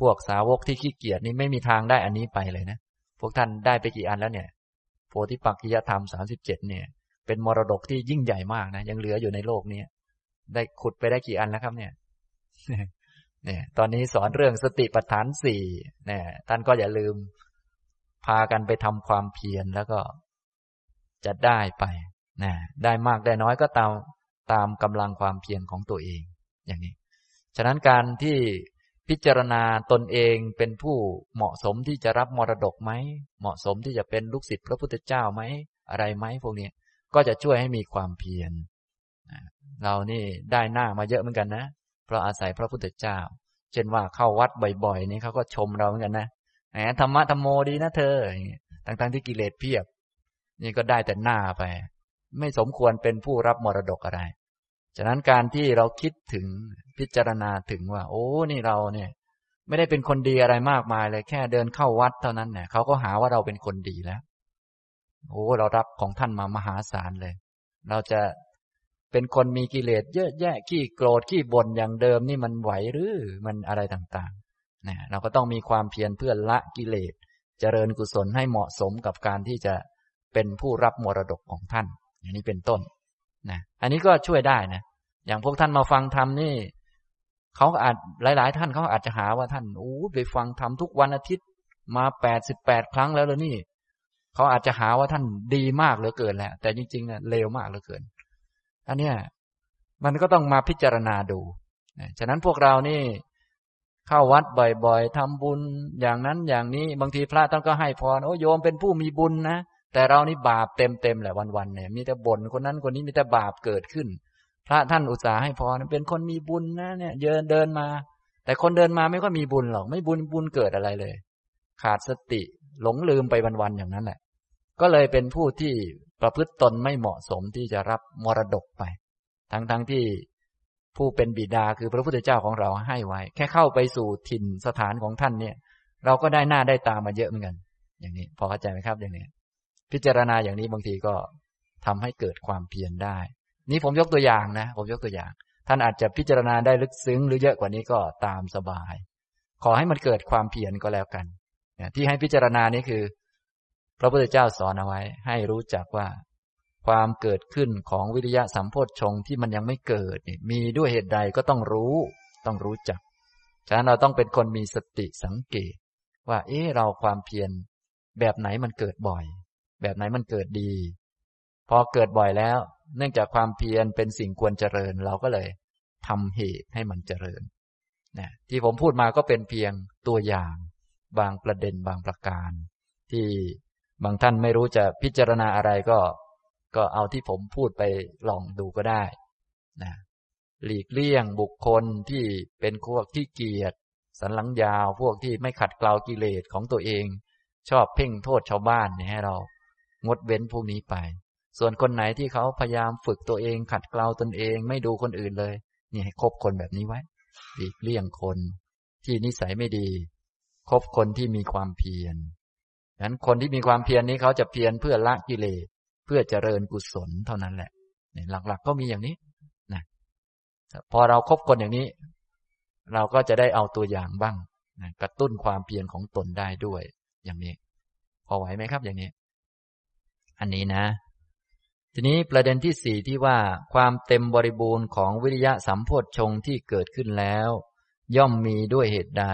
พวกสาวกที่ขี้เกียจนี่ไม่มีทางได้อันนี้ไปเลยนะ พวกท่านได้ไปกี่อันแล้วเนี่ย โพธิปักกิยธรรมสามสิบเจ็ดเนี่ย เป็นมรดกที่ยิ่งใหญ่มากนะ ยังเหลืออยู่ในโลกนี้ได้ขุดไปได้กี่อันแล้วครับเนี่ยเนี่ย ตอนนี้สอนเรื่องสติปัฏฐานสี่เนี่ย ท่านก็อย่าลืม พากันไปทำความเพียรแล้วก็จะได้ไปนะได้มากได้น้อยก็ตามตามกำลังความเพียรของตัวเอง อย่างนี้ ฉะนั้นการที่พิจารณาตนเองเป็นผู้เหมาะสมที่จะรับมรดกไหม เหมาะสมที่จะเป็นลูกศิษย์พระพุทธเจ้าไหม อะไรไหมพวกนี้ ก็จะช่วยให้มีความเพียรเรานี่ได้หน้ามาเยอะเหมือนกันนะ เพราะอาศัยพระพุทธเจ้า เช่นว่าเข้าวัดบ่อยๆ นี่เขาก็ชมเราเหมือนกันนะแหมธรรมะธรรมโมดีนะเธอทั้งๆที่กิเลสเพียบ นี่ก็ได้แต่หน้าไป ไม่สมควรเป็นผู้รับมรดกอะไร ฉะนั้นการที่เราคิดถึงพิจารณาถึงว่า โอ้นี่เราเนี่ย ไม่ได้เป็นคนดีอะไรมากมายเลยแค่เดินเข้าวัดเท่านั้นเนี่ยเขาก็หาว่าเราเป็นคนดีแล้ว โอ้เรารับของท่านมามหาศาลเลย เราจะเป็นคนมีกิเลสเยอะแยะขี้โกรธขี้บ่นอย่างเดิมนี่มันไหวหรือมันอะไรต่างๆนะเราก็ต้องมีความเพียรเพื่อละกิเลส เจริญกุศลให้เหมาะสมกับการที่จะเป็นผู้รับมรดกของท่าน อย่างนี้เป็นต้นนะอันนี้ก็ช่วยได้นะอย่างพวกท่านมาฟังธรรมนี่เขาอาจหลาย ๆ ท่านเขาอาจจะหาว่าท่านโอ้ไปฟังธรรมทุกวันอาทิตย์มาแปดสิบแปดครั้งแล้วเลยนี่ เขาอาจจะหาว่าท่านดีมากเหลือเกินแหละ แต่จริงๆเนี่ยเลวมากเหลือเกิน อันเนี้ยมันก็ต้องมาพิจารณาดูฉะนั้นพวกเรานี่ เข้าวัดบ่อยๆทำบุญอย่างนั้นอย่างนี้ บางทีพระท่านก็ให้พร โอ้โยมเป็นผู้มีบุญนะ แต่เรานี่บาปเต็มๆแหละวันๆเนี่ย มีแต่บ่นคนนั้นคนนี้มีแต่บาปเกิดขึ้น พระท่านอุตส่าห์ให้พรเป็นคนมีบุญนะเนี่ยเดินเดินมา แต่คนเดินมาไม่ก็มีบุญหรอก ไม่บุญบุญเกิดอะไรเลย ขาดสติหลงลืมไปวันๆอย่างนั้นแหละ ก็เลยเป็นผู้ที่ประพฤติตนไม่เหมาะสมที่จะรับมรดกไป ทั้งๆทที่ผู้เป็นบิดาคือพระพุทธเจ้าของเราให้ไว้ แค่เข้าไปสู่ถิ่นสถานของท่านเนี่ย เราก็ได้หน้าได้ตามาเยอะเหมือนกัน อย่างนี้ พอเข้าใจไหมครับอย่างนี้ พิจารณาอย่างนี้บางทีก็ทำให้เกิดความเพียรได้ นี่ผมยกตัวอย่างนะ ผมยกตัวอย่าง ท่านอาจจะพิจารณาได้ลึกซึ้ง หรือเยอะกว่านี้ก็ตามสบาย ขอให้มันเกิดความเพียรก็แล้วกันที่ให้พิจารณานี้คือ พระพุทธเจ้าสอนเอาไว้ ให้รู้จักว่า ความเกิดขึ้นของวิริยะสัมโพชฌงที่มันยังไม่เกิดมีด้วยเหตุใดก็ต้องรู้ ต้องรู้จัก ฉะนั้นเราต้องเป็นคนมีสติสังเกต ว่า เอ๊ะเราความเพียรแบบไหนมันเกิดบ่อย แบบไหนมันเกิดดี พอเกิดบ่อยแล้ว เนื่องจากความเพียรเป็นสิ่งควรเจริญ เราก็เลยทำเหตุให้มันเจริญนะที่ผมพูดมาก็เป็นเพียงตัวอย่าง บางประเด็นบางประการ ที่ บางท่านไม่รู้จะพิจารณาอะไรก็ ก็เอาที่ผมพูดไปลองดูก็ได้นะหลีกเลี่ยงบุคคลที่เป็นพวกที่เกียจสันหลังยาวพวกที่ไม่ขัดเกลากิเลสของตัวเอง ชอบเพ่งโทษชาวบ้านเนี่ยให้เรา งดเว้นพวกนี้ไป ส่วนคนไหนที่เขาพยายามฝึกตัวเอง ขัดเกลาตนเอง ไม่ดูคนอื่นเลยนี่ให้คบคนแบบนี้ไว้ หลีกเลี่ยงคนที่นิสัยไม่ดี คบคนที่มีความเพียร นั้นคนที่มีความเพียรนนี้เขาจะเพียรเพื่อละกิเลสเพื่อเจริญกุศลเท่านั้นแหละหลักๆก็มีอย่างนี้นะพอเราครบคนอย่างนี้ เราก็จะได้เอาตัวอย่างบ้างนะกระตุ้นความเพียรของตนได้ด้วย อย่างนี้ พอไหวไหมครับ อย่างนี้ อันนี้นะ ทีนี้ประเด็นที่สี่ที่ว่าความเต็มบริบูรณ์ของวิริยะสัมโพชงที่เกิดขึ้นแล้ว ย่อมมีด้วยเหตุใด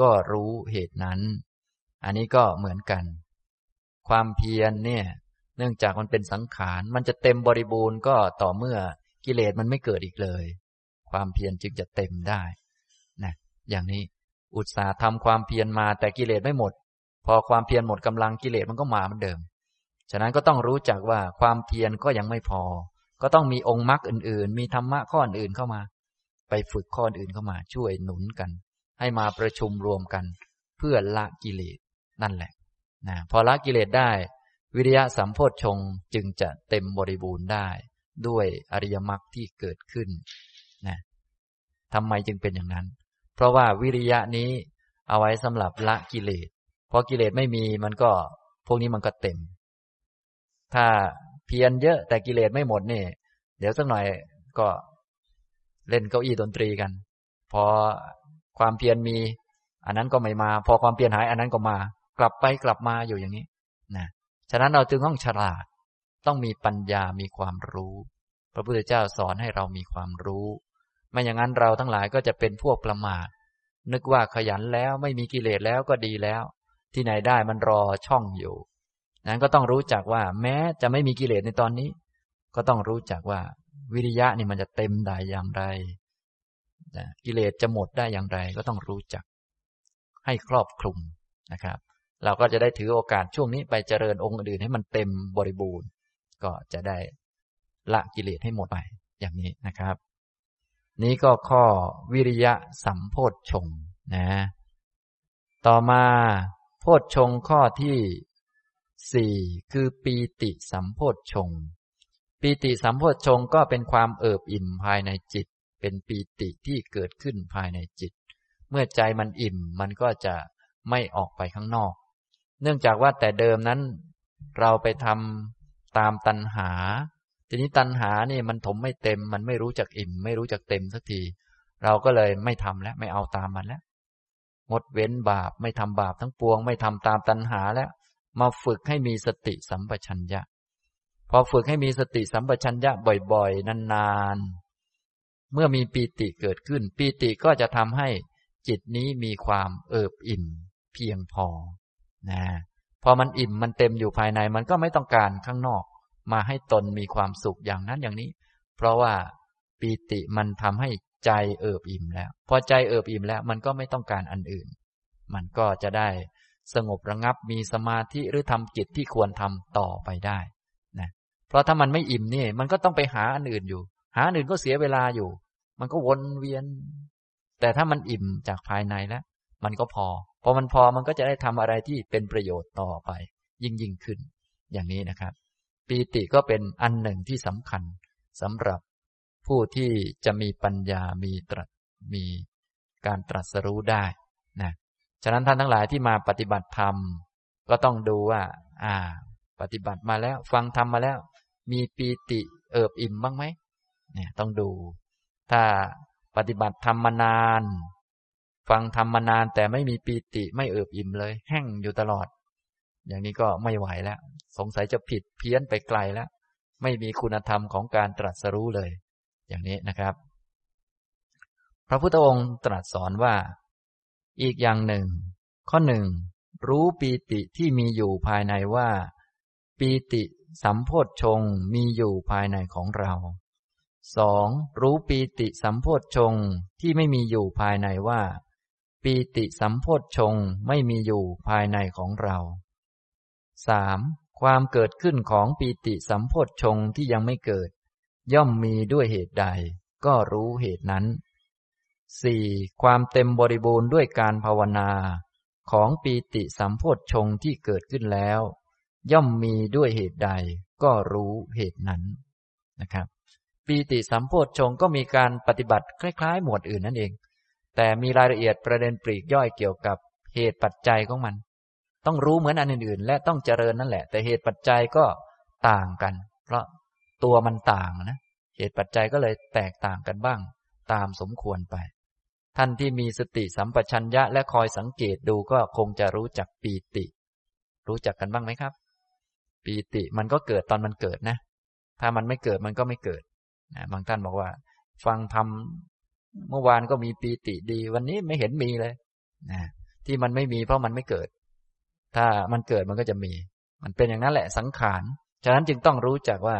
ก็รู้เหตุนั้น อันนี้ก็เหมือนกัน ความเพียรเนี่ย เนื่องจากมันเป็นสังขาร มันจะเต็มบริบูรณ์ก็ต่อเมื่อกิเลสมันไม่เกิดอีกเลย ความเพียรจึงจะเต็มได้นะอย่างนี้อุตสาห์ทำความเพียรมาแต่กิเลสไม่หมด พอความเพียรหมดกำลังกิเลสมันก็มาเหมือนเดิม ฉะนั้นก็ต้องรู้จักว่าความเพียรก็ยังไม่พอ ก็ต้องมีองค์มรรคอื่น ๆ มีธรรมะข้ออื่นเข้ามา ไปฝึกข้ออื่นเข้ามาช่วยหนุนกัน ให้มาประชุมรวมกัน เพื่อละกิเลส นั่นแหละนะพอละกิเลสได้ วิริยะสัมโพชฌงจึงจะเต็มบริบูรณ์ได้ ด้วยอริยมรรคที่เกิดขึ้นนะทำไมจึงเป็นอย่างนั้น เพราะว่าวิริยะนี้เอาไว้สำหรับละกิเลสพอกิเลสไม่มีมันก็พวกนี้มันก็เต็ม ถ้าเพียรเยอะแต่กิเลสไม่หมดนี่ เดี๋ยวสักหน่อยก็เล่นเก้าอี้ดนตรีกัน พอความเพียรมี อันนั้นก็ไม่มา พอความเพียรหายอันนั้นก็มา กลับไปกลับมาอยู่อย่างนี้นะฉะนั้นเราจึงต้องฉลาด ต้องมีปัญญามีความรู้ พระพุทธเจ้าสอนให้เรามีความรู้ ไม่อย่างนั้นเราทั้งหลายก็จะเป็นพวกประมาท นึกว่าขยันแล้วไม่มีกิเลสแล้วก็ดีแล้ว ที่ไหนได้มันรอช่องอยู่ นั้นก็ต้องรู้จักว่า แม้จะไม่มีกิเลสในตอนนี้ ก็ต้องรู้จักว่า วิริยะนี่มันจะเต็มได้อย่างไรกิเลสจะหมดได้อย่างไรก็ต้องรู้จัก ให้ครอบคลุมนะครับ เราก็จะได้ถือโอกาสช่วงนี้ไปเจริญองค์อื่นให้มันเต็มบริบูรณ์ ก็จะได้ละกิเลสให้หมดไปอย่างนี้นะครับ นี้ก็ข้อวิริยะสัมโพธชงนะ ต่อมาโพธชงข้อที่สี่คือปีติสัมโพธชงปีติสัมโพธชงก็เป็นความเอิบอิ่มภายในจิต เป็นปีติที่เกิดขึ้นภายในจิต เมื่อใจมันอิ่มมันก็จะไม่ออกไปข้างนอก เนื่องจากว่าแต่เดิมนั้น เราไปทำตามตัณหา ทีนี้ตัณหานี่มันถมไม่เต็ม มันไม่รู้จักอิ่ม ไม่รู้จักเต็มสักที เราก็เลยไม่ทำแล้ว ไม่เอาตามมันแล้วงดเว้นบาปไม่ทำบาปทั้งปวง ไม่ทำตามตัณหาแล้ว มาฝึกให้มีสติสัมปชัญญะ พอฝึกให้มีสติสัมปชัญญะบ่อยๆ นานๆ เมื่อมีปีติเกิดขึ้น ปีติก็จะทำให้จิตนี้มีความเอิบอิ่ม เพียงพอ นะพอมันอิ่มมันเต็มอยู่ภายในมันก็ไม่ต้องการข้างนอก มาให้ตนมีความสุขอย่างนั้นอย่างนี้ เพราะว่าปีติมันทำให้ใจเอิบอิ่มแล้ว พอใจเอิบอิ่มแล้ว มันก็ไม่ต้องการอันอื่น มันก็จะได้สงบระงับมีสมาธิหรือทำกิจที่ควรทำต่อไปได้นะเพราะถ้ามันไม่อิ่มนี่ มันก็ต้องไปหาอันอื่นอยู่ หาอันอื่นก็เสียเวลาอยู่ มันก็วนเวียน แต่ถ้ามันอิ่มจากภายในแล้ว มันก็พอพอมันพอมันก็จะได้ทำอะไรที่เป็นประโยชน์ต่อไป ยิ่งยิ่งขึ้น อย่างนี้นะครับ ปีติก็เป็นอันหนึ่งที่สำคัญสำหรับผู้ที่จะมีปัญญามีตรัสมีการตรัสรู้ได้นะฉะนั้นท่านทั้งหลายที่มาปฏิบัติธรรม ก็ต้องดูว่า อ่า ปฏิบัติมาแล้ว ฟังธรรมมาแล้ว มีปีติเอิบอิ่มบ้างไหมเนี่ยต้องดู ถ้าปฏิบัติธรรมมานาน ฟังธรรมมานานแต่ไม่มีปีติไม่เอิบอิ่มเลย แห้งอยู่ตลอด อย่างนี้ก็ไม่ไหวแล้ว สงสัยจะผิดเพี้ยนไปไกลแล้ว ไม่มีคุณธรรมของการตรัสรู้เลย อย่างนี้นะครับ พระพุทธองค์ตรัสสอนว่า อีกอย่างหนึ่ง ข้อหนึ่งรู้ปีติที่มีอยู่ภายในว่า ปีติสัมโพธชงมีอยู่ภายในของเราสองรู้ปีติสัมโพธชงที่ไม่มีอยู่ภายในว่า ปีติสัมโพธชงไม่มีอยู่ภายในของเราสามความเกิดขึ้นของปีติสัมโพธชงที่ยังไม่เกิด ย่อมมีด้วยเหตุใด ก็รู้เหตุนั้นสี่ความเต็มบริบูรณ์ด้วยการภาวนา ของปีติสัมโพธชงที่เกิดขึ้นแล้ว ย่อมมีด้วยเหตุใด ก็รู้เหตุนั้นนะครับ ปีติสัมโพธชงก็มีการปฏิบัติคล้าย ๆ หมวดอื่นนั่นเอง แต่มีรายละเอียดประเด็นปลีกย่อยเกี่ยวกับเหตุปัจจัยของมัน ต้องรู้เหมือนอันอื่นๆ และต้องเจริญนั่นแหละ แต่เหตุปัจจัยก็ต่างกัน เพราะตัวมันต่างนะ เหตุปัจจัยก็เลยแตกต่างกันบ้าง ตามสมควรไป ท่านที่มีสติสัมปชัญญะและคอยสังเกตดูก็คงจะรู้จักปีติ รู้จักกันบ้างไหมครับ ปีติมันก็เกิดตอนมันเกิดนะ ถ้ามันไม่เกิดมันก็ไม่เกิดนะบางท่านบอกว่า ฟังทำ เมื่อวานก็มีปีติดี วันนี้ไม่เห็นมีเลยนะที่มันไม่มีเพราะมันไม่เกิด ถ้ามันเกิดมันก็จะมี มันเป็นอย่างนั้นแหละสังขาร ฉะนั้นจึงต้องรู้จักว่า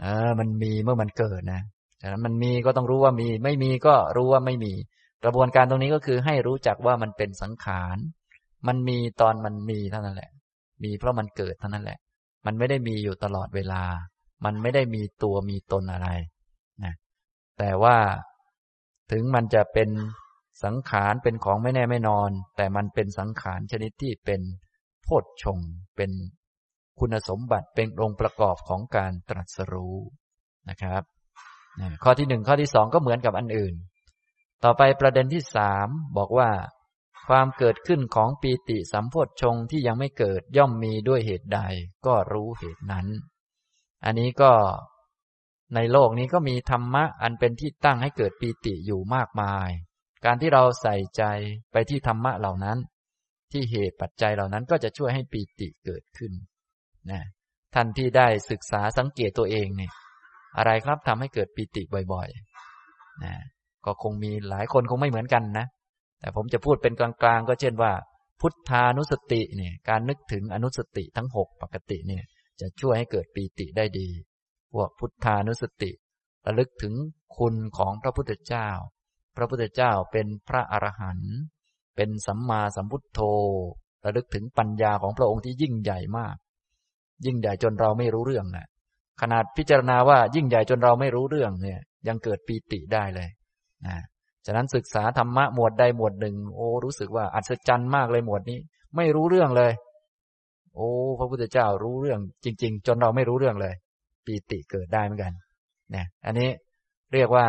เออ มันมีเมื่อมันเกิดนะ ฉะนั้นมันมีก็ต้องรู้ว่ามี ไม่มีก็รู้ว่าไม่มี กระบวนการตรงนี้ก็คือให้รู้จักว่ามันเป็นสังขาร มันมีตอนมันมีเท่านั้นแหละ มีเพราะมันเกิดเท่านั้นแหละ มันไม่ได้มีอยู่ตลอดเวลา มันไม่ได้มีตัวมีตนอะไรนะแต่ว่า ถึงมันจะเป็นสังขารเป็นของไม่แน่ไม่นอน แต่มันเป็นสังขารชนิดที่เป็นโพชฌงเป็นคุณสมบัติเป็นองค์ประกอบของการตรัสรู้นะครับ ข้อที่หนึ่งข้อที่สองก็เหมือนกับอันอื่น ต่อไปประเด็นที่สามบอกว่า ความเกิดขึ้นของปีติสัมโพชฌงที่ยังไม่เกิดย่อมมีด้วยเหตุใดก็รู้เหตุนั้น อันนี้ก็ ในโลกนี้ก็มีธรรมะอันเป็นที่ตั้งให้เกิดปีติอยู่มากมาย การที่เราใส่ใจไปที่ธรรมะเหล่านั้น ที่เหตุปัจจัยเหล่านั้นก็จะช่วยให้ปีติเกิดขึ้นนะท่านที่ได้ศึกษาสังเกตตัวเองเนี่ยอะไรครับทำให้เกิดปีติบ่อยๆนะก็คงมีหลายคนคงไม่เหมือนกันนะ แต่ผมจะพูดเป็นกลางๆ ก็เช่นว่า พุทธานุสติเนี่ยการนึกถึงอนุสติทั้งหกปกติเนี่ยจะช่วยให้เกิดปีติได้ดี พวกพุทธานุสติ ระลึกถึงคุณของพระพุทธเจ้า พระพุทธเจ้าเป็นพระอรหันต์เป็นสัมมาสัมพุทโธ ระลึกถึงปัญญาของพระองค์ที่ยิ่งใหญ่มาก ยิ่งใหญ่จนเราไม่รู้เรื่องนะขนาดพิจารณาว่ายิ่งใหญ่จนเราไม่รู้เรื่องเนี่ย ยังเกิดปีติได้เลยนะฉะนั้นศึกษาธรรมะหมวดใดหมวดหนึ่ง โอ้รู้สึกว่าอัศจรรย์มากเลยหมวดนี้ ไม่รู้เรื่องเลย โอ้ พระพุทธเจ้ารู้เรื่อง จริง ๆ จนเราไม่รู้เรื่องเลย ปีติเกิดได้เหมือนกันนะอันนี้เรียกว่า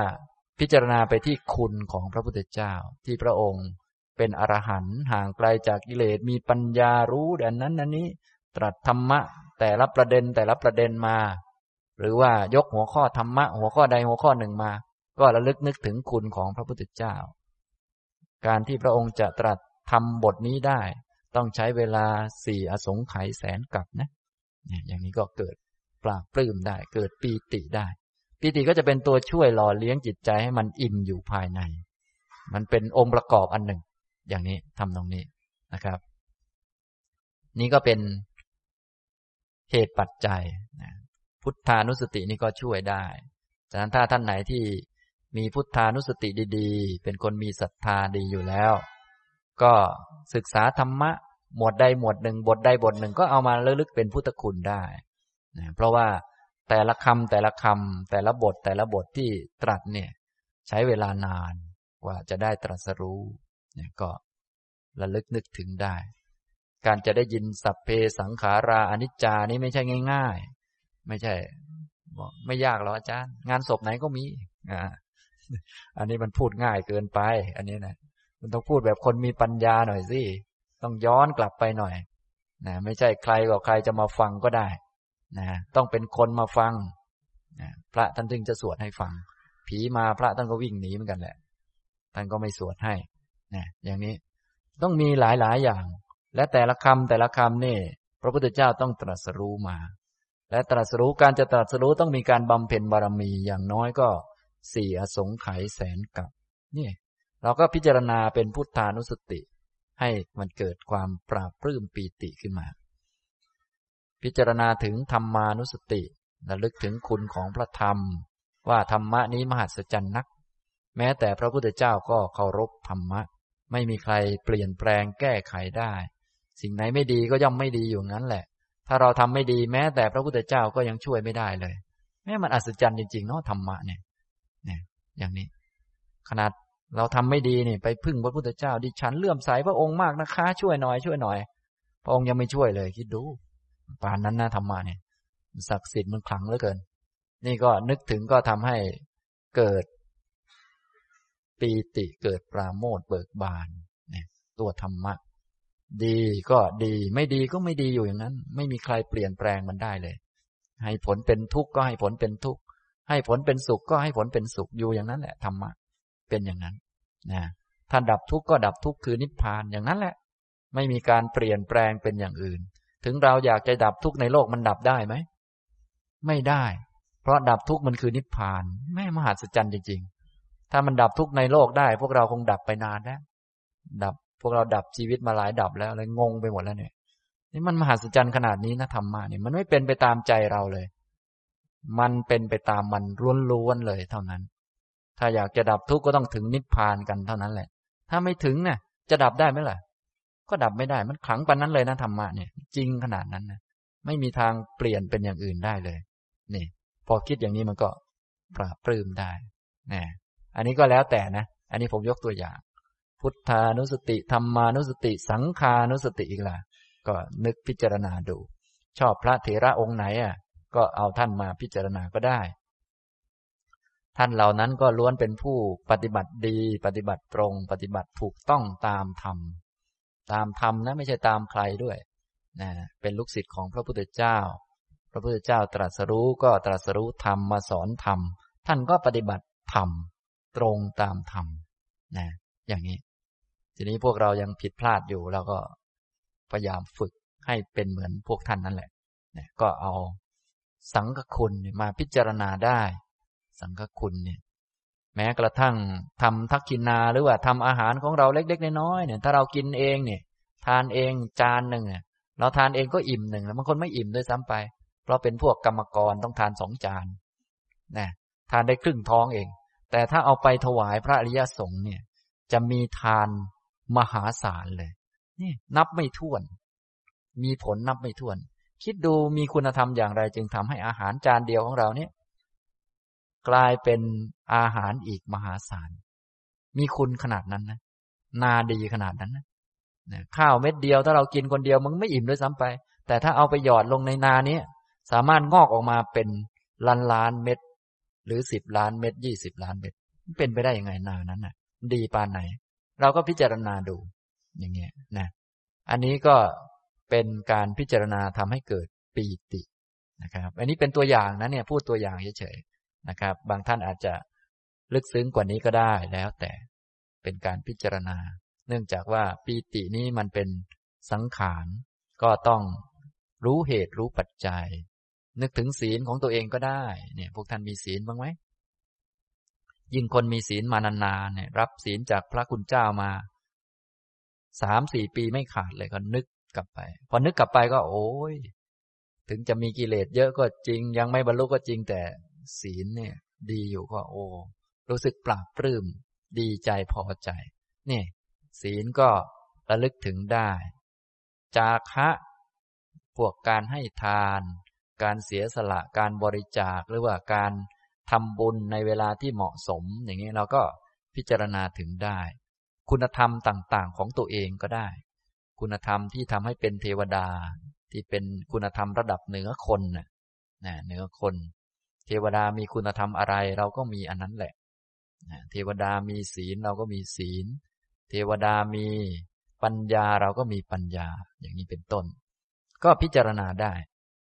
พิจารณาไปที่คุณของพระพุทธเจ้า ที่พระองค์เป็นอรหันต์ห่างไกลจากกิเลสมีปัญญารู้ดังนั้นนั้นนี้ ตรัสธรรมะแต่ละประเด็นแต่ละประเด็นมา หรือว่ายกหัวข้อธรรมะ หัวข้อใดหัวข้อหนึ่งมา ก็ระลึกนึกถึงคุณของพระพุทธเจ้า การที่พระองค์จะตรัสทำบทนี้ได้ ต้องใช้เวลาสี่อสงไขยแสนกับนะ อย่างนี้ก็เกิด ปราบปลื้มได้ เกิดปีติได้ ปีติก็จะเป็นตัวช่วยหล่อเลี้ยงจิตใจให้มันอิ่มอยู่ภายใน มันเป็นองค์ประกอบอันหนึ่ง อย่างนี้ทำตรงนี้นะครับ นี่ก็เป็นเหตุปัจจัยนะพุทธานุสตินี่ก็ช่วยได้ฉะนั้นถ้าท่านไหนที่มีพุทธานุสติดีๆ เป็นคนมีศรัทธาดีอยู่แล้ว ก็ศึกษาธรรมะ หมวดใดหมวดหนึ่งบทใดบทหนึ่งก็เอามาระลึกเป็นพุทธคุณได้ นะเพราะว่าแต่ละคำแต่ละคำแต่ละบทแต่ละบทที่ตรัสเนี่ยใช้เวลานานกว่าจะได้ตรัสรู้เนี่ยก็ระลึกนึกถึงได้ การจะได้ยินสัพเพสังขาราอนิจจานี่ไม่ใช่ง่าย ๆ ไม่ใช่ไม่ยากหรอกอาจารย์ งานศพไหนก็มีอ่าอันนี้มันพูดง่ายเกินไป อันนี้นะมันต้องพูดแบบคนมีปัญญาหน่อยสิต้องย้อนกลับไปหน่อยนะไม่ใช่ใครก็ใครจะมาฟังก็ได้ นะต้องเป็นคนมาฟังนะพระท่านจึงจะสวดให้ฟัง ผีมาพระท่านก็วิ่งหนีเหมือนกันแหละ ท่านก็ไม่สวดให้นะอย่างนี้ต้องมีหลายหลายอย่าง และแต่ละคำแต่ละคำนี่ พระพุทธเจ้าต้องตรัสรู้มา และตรัสรู้การจะตรัสรู้ต้องมีการบำเพ็ญบารมีอย่างน้อยก็สี่อสงไขยแสนกับนี่เราก็พิจารณาเป็นพุทธานุสติ ให้มันเกิดความปราบปลื้มปีติขึ้นมา พิจารณาถึงธรรมานุสติระลึกถึงคุณของพระธรรม ว่าธรรมะนี้มหัศจรรย์นัก แม้แต่พระพุทธเจ้าก็เคารพธรรมะ ไม่มีใครเปลี่ยนแปลงแก้ไขได้ สิ่งไหนไม่ดีก็ย่อมไม่ดีอยู่งั้นแหละ ถ้าเราทำไม่ดีแม้แต่พระพุทธเจ้าก็ยังช่วยไม่ได้เลยแม้มันอัศจรรย์จริงๆเนาะธรรมะเนี่ยเนี่ยอย่างนี้ ขนาดเราทำไม่ดีนี่ไปพึ่งพระพุทธเจ้าดิฉันเลื่อมใสพระองค์มากนะคะ ช่วยหน่อยช่วยหน่อย พระองค์ยังไม่ช่วยเลยคิดดู ปานนั้นนะธรรมะเนี่ยศักดิ์สิทธิ์มันขลังเหลือเกิน นี่ก็นึกถึงก็ทำให้เกิดปีติเกิดปราโมทเบิกบานเนี่ยตัวธรรมะ ดีก็ดีไม่ดีก็ไม่ดีอยู่อย่างนั้น ไม่มีใครเปลี่ยนแปลงมันได้เลย ให้ผลเป็นทุกข์ก็ให้ผลเป็นทุกข์ให้ผลเป็นสุขก็ให้ผลเป็นสุขอยู่อย่างนั้นแหละธรรมะเป็นอย่างนั้นนะถ้าดับทุกข์ก็ดับทุกข์คือนิพพานอย่างนั้นแหละ ไม่มีการเปลี่ยนแปลงเป็นอย่างอื่น ถึงเราอยากจะดับทุกข์ในโลกมันดับได้ไหม ไม่ได้ เพราะดับทุกข์มันคือนิพพานแม่มหัศจรรย์จริง ๆ ถ้ามันดับทุกข์ในโลกได้ พวกเราคงดับไปนานแล้วดับพวกเราดับชีวิตมาหลายดับแล้วเลยงงไปหมดแล้วเนี่ย นี่มันมหัศจรรย์ขนาดนี้นะธรรมะเนี่ยมันไม่เป็นไปตามใจเราเลย มันเป็นไปตามมันล้วนๆเลยเท่านั้น ถ้าอยากจะดับทุกข์ก็ต้องถึงนิพพานกันเท่านั้นแหละ ถ้าไม่ถึงเนะ่ยจะดับได้ไหมล่ะ ก็ดับไม่ได้ มันขลังปานนั้นเลยนะธรรมะเนี่ย จริงขนาดนั้นนะไม่มีทางเปลี่ยนเป็นอย่างอื่นได้เลย นี่ พอคิดอย่างนี้มันก็ปราบปลื้มได้นะอันนี้ก็แล้วแต่นะ อันนี้ผมยกตัวอย่าง พุทธานุสติธรรมานุสติ สังขานุสติอีกล่ะ ก็นึกพิจารณาดู ชอบพระเถระองค์ไหนอะ ก็เอาท่านมาพิจารณาก็ได้ ท่านเหล่านั้นก็ล้วนเป็นผู้ปฏิบัติดี ปฏิบัติตรง ปฏิบัติถูกต้องตามธรรม ตามธรรมนะไม่ใช่ตามใครด้วยนะเป็นลูกศิษย์ของพระพุทธเจ้า พระพุทธเจ้าตรัสรู้ก็ตรัสรู้ธรรมมาสอนธรรม ท่านก็ปฏิบัติธรรมตรงตามธรรมนะอย่างนี้ ทีนี้พวกเรายังผิดพลาดอยู่เราก็พยายามฝึกให้เป็นเหมือนพวกท่านนั่นแหละนะก็เอาสังฆคุณมาพิจารณาได้ สังฆคุณเนี่ย แม้กระทั่งทำทักกินนาหรือว่าทำอาหารของเราเล็กๆน้อยๆเนี่ย ถ้าเรากินเองเนี่ย ทานเองจานหนึ่งเนี่ยเราทานเองก็อิ่มหนึ่งแล้วบางคนไม่อิ่มด้วยซ้ำไป เพราะเป็นพวกกรรมกรต้องทานสองจานนะทานได้ครึ่งท้องเอง แต่ถ้าเอาไปถวายพระอริยสงฆ์เนี่ย จะมีทานมหาศาลเลยนี่นับไม่ถ้วน มีผลนับไม่ถ้วน คิดดูมีคุณธรรมอย่างไรจึงทำให้อาหารจานเดียวของเราเนี่ย กลายเป็นอาหารอีกมหาศาล มีคุณขนาดนั้นนะ นาดีขนาดนั้นนะข้าวเม็ดเดียวถ้าเรากินคนเดียวมันไม่อิ่มด้วยซ้ำไป แต่ถ้าเอาไปหยอดลงในนานี้สามารถงอกออกมาเป็นล้านล้านเม็ด หรือสิบล้านเม็ดยี่สิบล้านเม็ดเป็นไปได้ยังไงนานั้นน่ะ ดีปานไหน เราก็พิจารณาดู อย่างเงี้ยนะอันนี้ก็เป็นการพิจารณาทำให้เกิดปีตินะครับ อันนี้เป็นตัวอย่างนะเนี่ย พูดตัวอย่างเฉยๆ นะครับ บางท่านอาจจะลึกซึ้งกว่านี้ก็ได้แล้วแต่เป็นการพิจารณา เนื่องจากว่าปีตินี้มันเป็นสังขาร ก็ต้องรู้เหตุรู้ปัจจัย นึกถึงศีลของตัวเองก็ได้ เนี่ยพวกท่านมีศีลบ้างไหมยิ่งคนมีศีลมานานๆเนี่ย รับศีลจากพระคุณเจ้ามาสามสี่ปีไม่ขาดเลยก็นึกกลับไป พอนึกกลับไปก็โอ้ยถึงจะมีกิเลสเยอะก็จริง ยังไม่บรรลุก็จริงแต่ ศีลเนี่ย ดีอยู่ก็โอ้รู้สึกปราบปลื้ม ดีใจพอใจ นี่ ศีลก็ระลึกถึงได้ จาคะพวกการให้ทาน การเสียสละการบริจาคหรือว่าการทำบุญในเวลาที่เหมาะสม อย่างนี้เราก็พิจารณาถึงได้ คุณธรรมต่างๆ ของตัวเองก็ได้ คุณธรรมที่ทำให้เป็นเทวดา ที่เป็นคุณธรรมระดับเหนือคนน่ะเหนือคน เทวดามีคุณธรรมอะไร เราก็มีอันนั้นแหละ เทวดามีศีลเราก็มีศีล เทวดามีปัญญาเราก็มีปัญญา อย่างนี้เป็นต้น ก็พิจารณาได้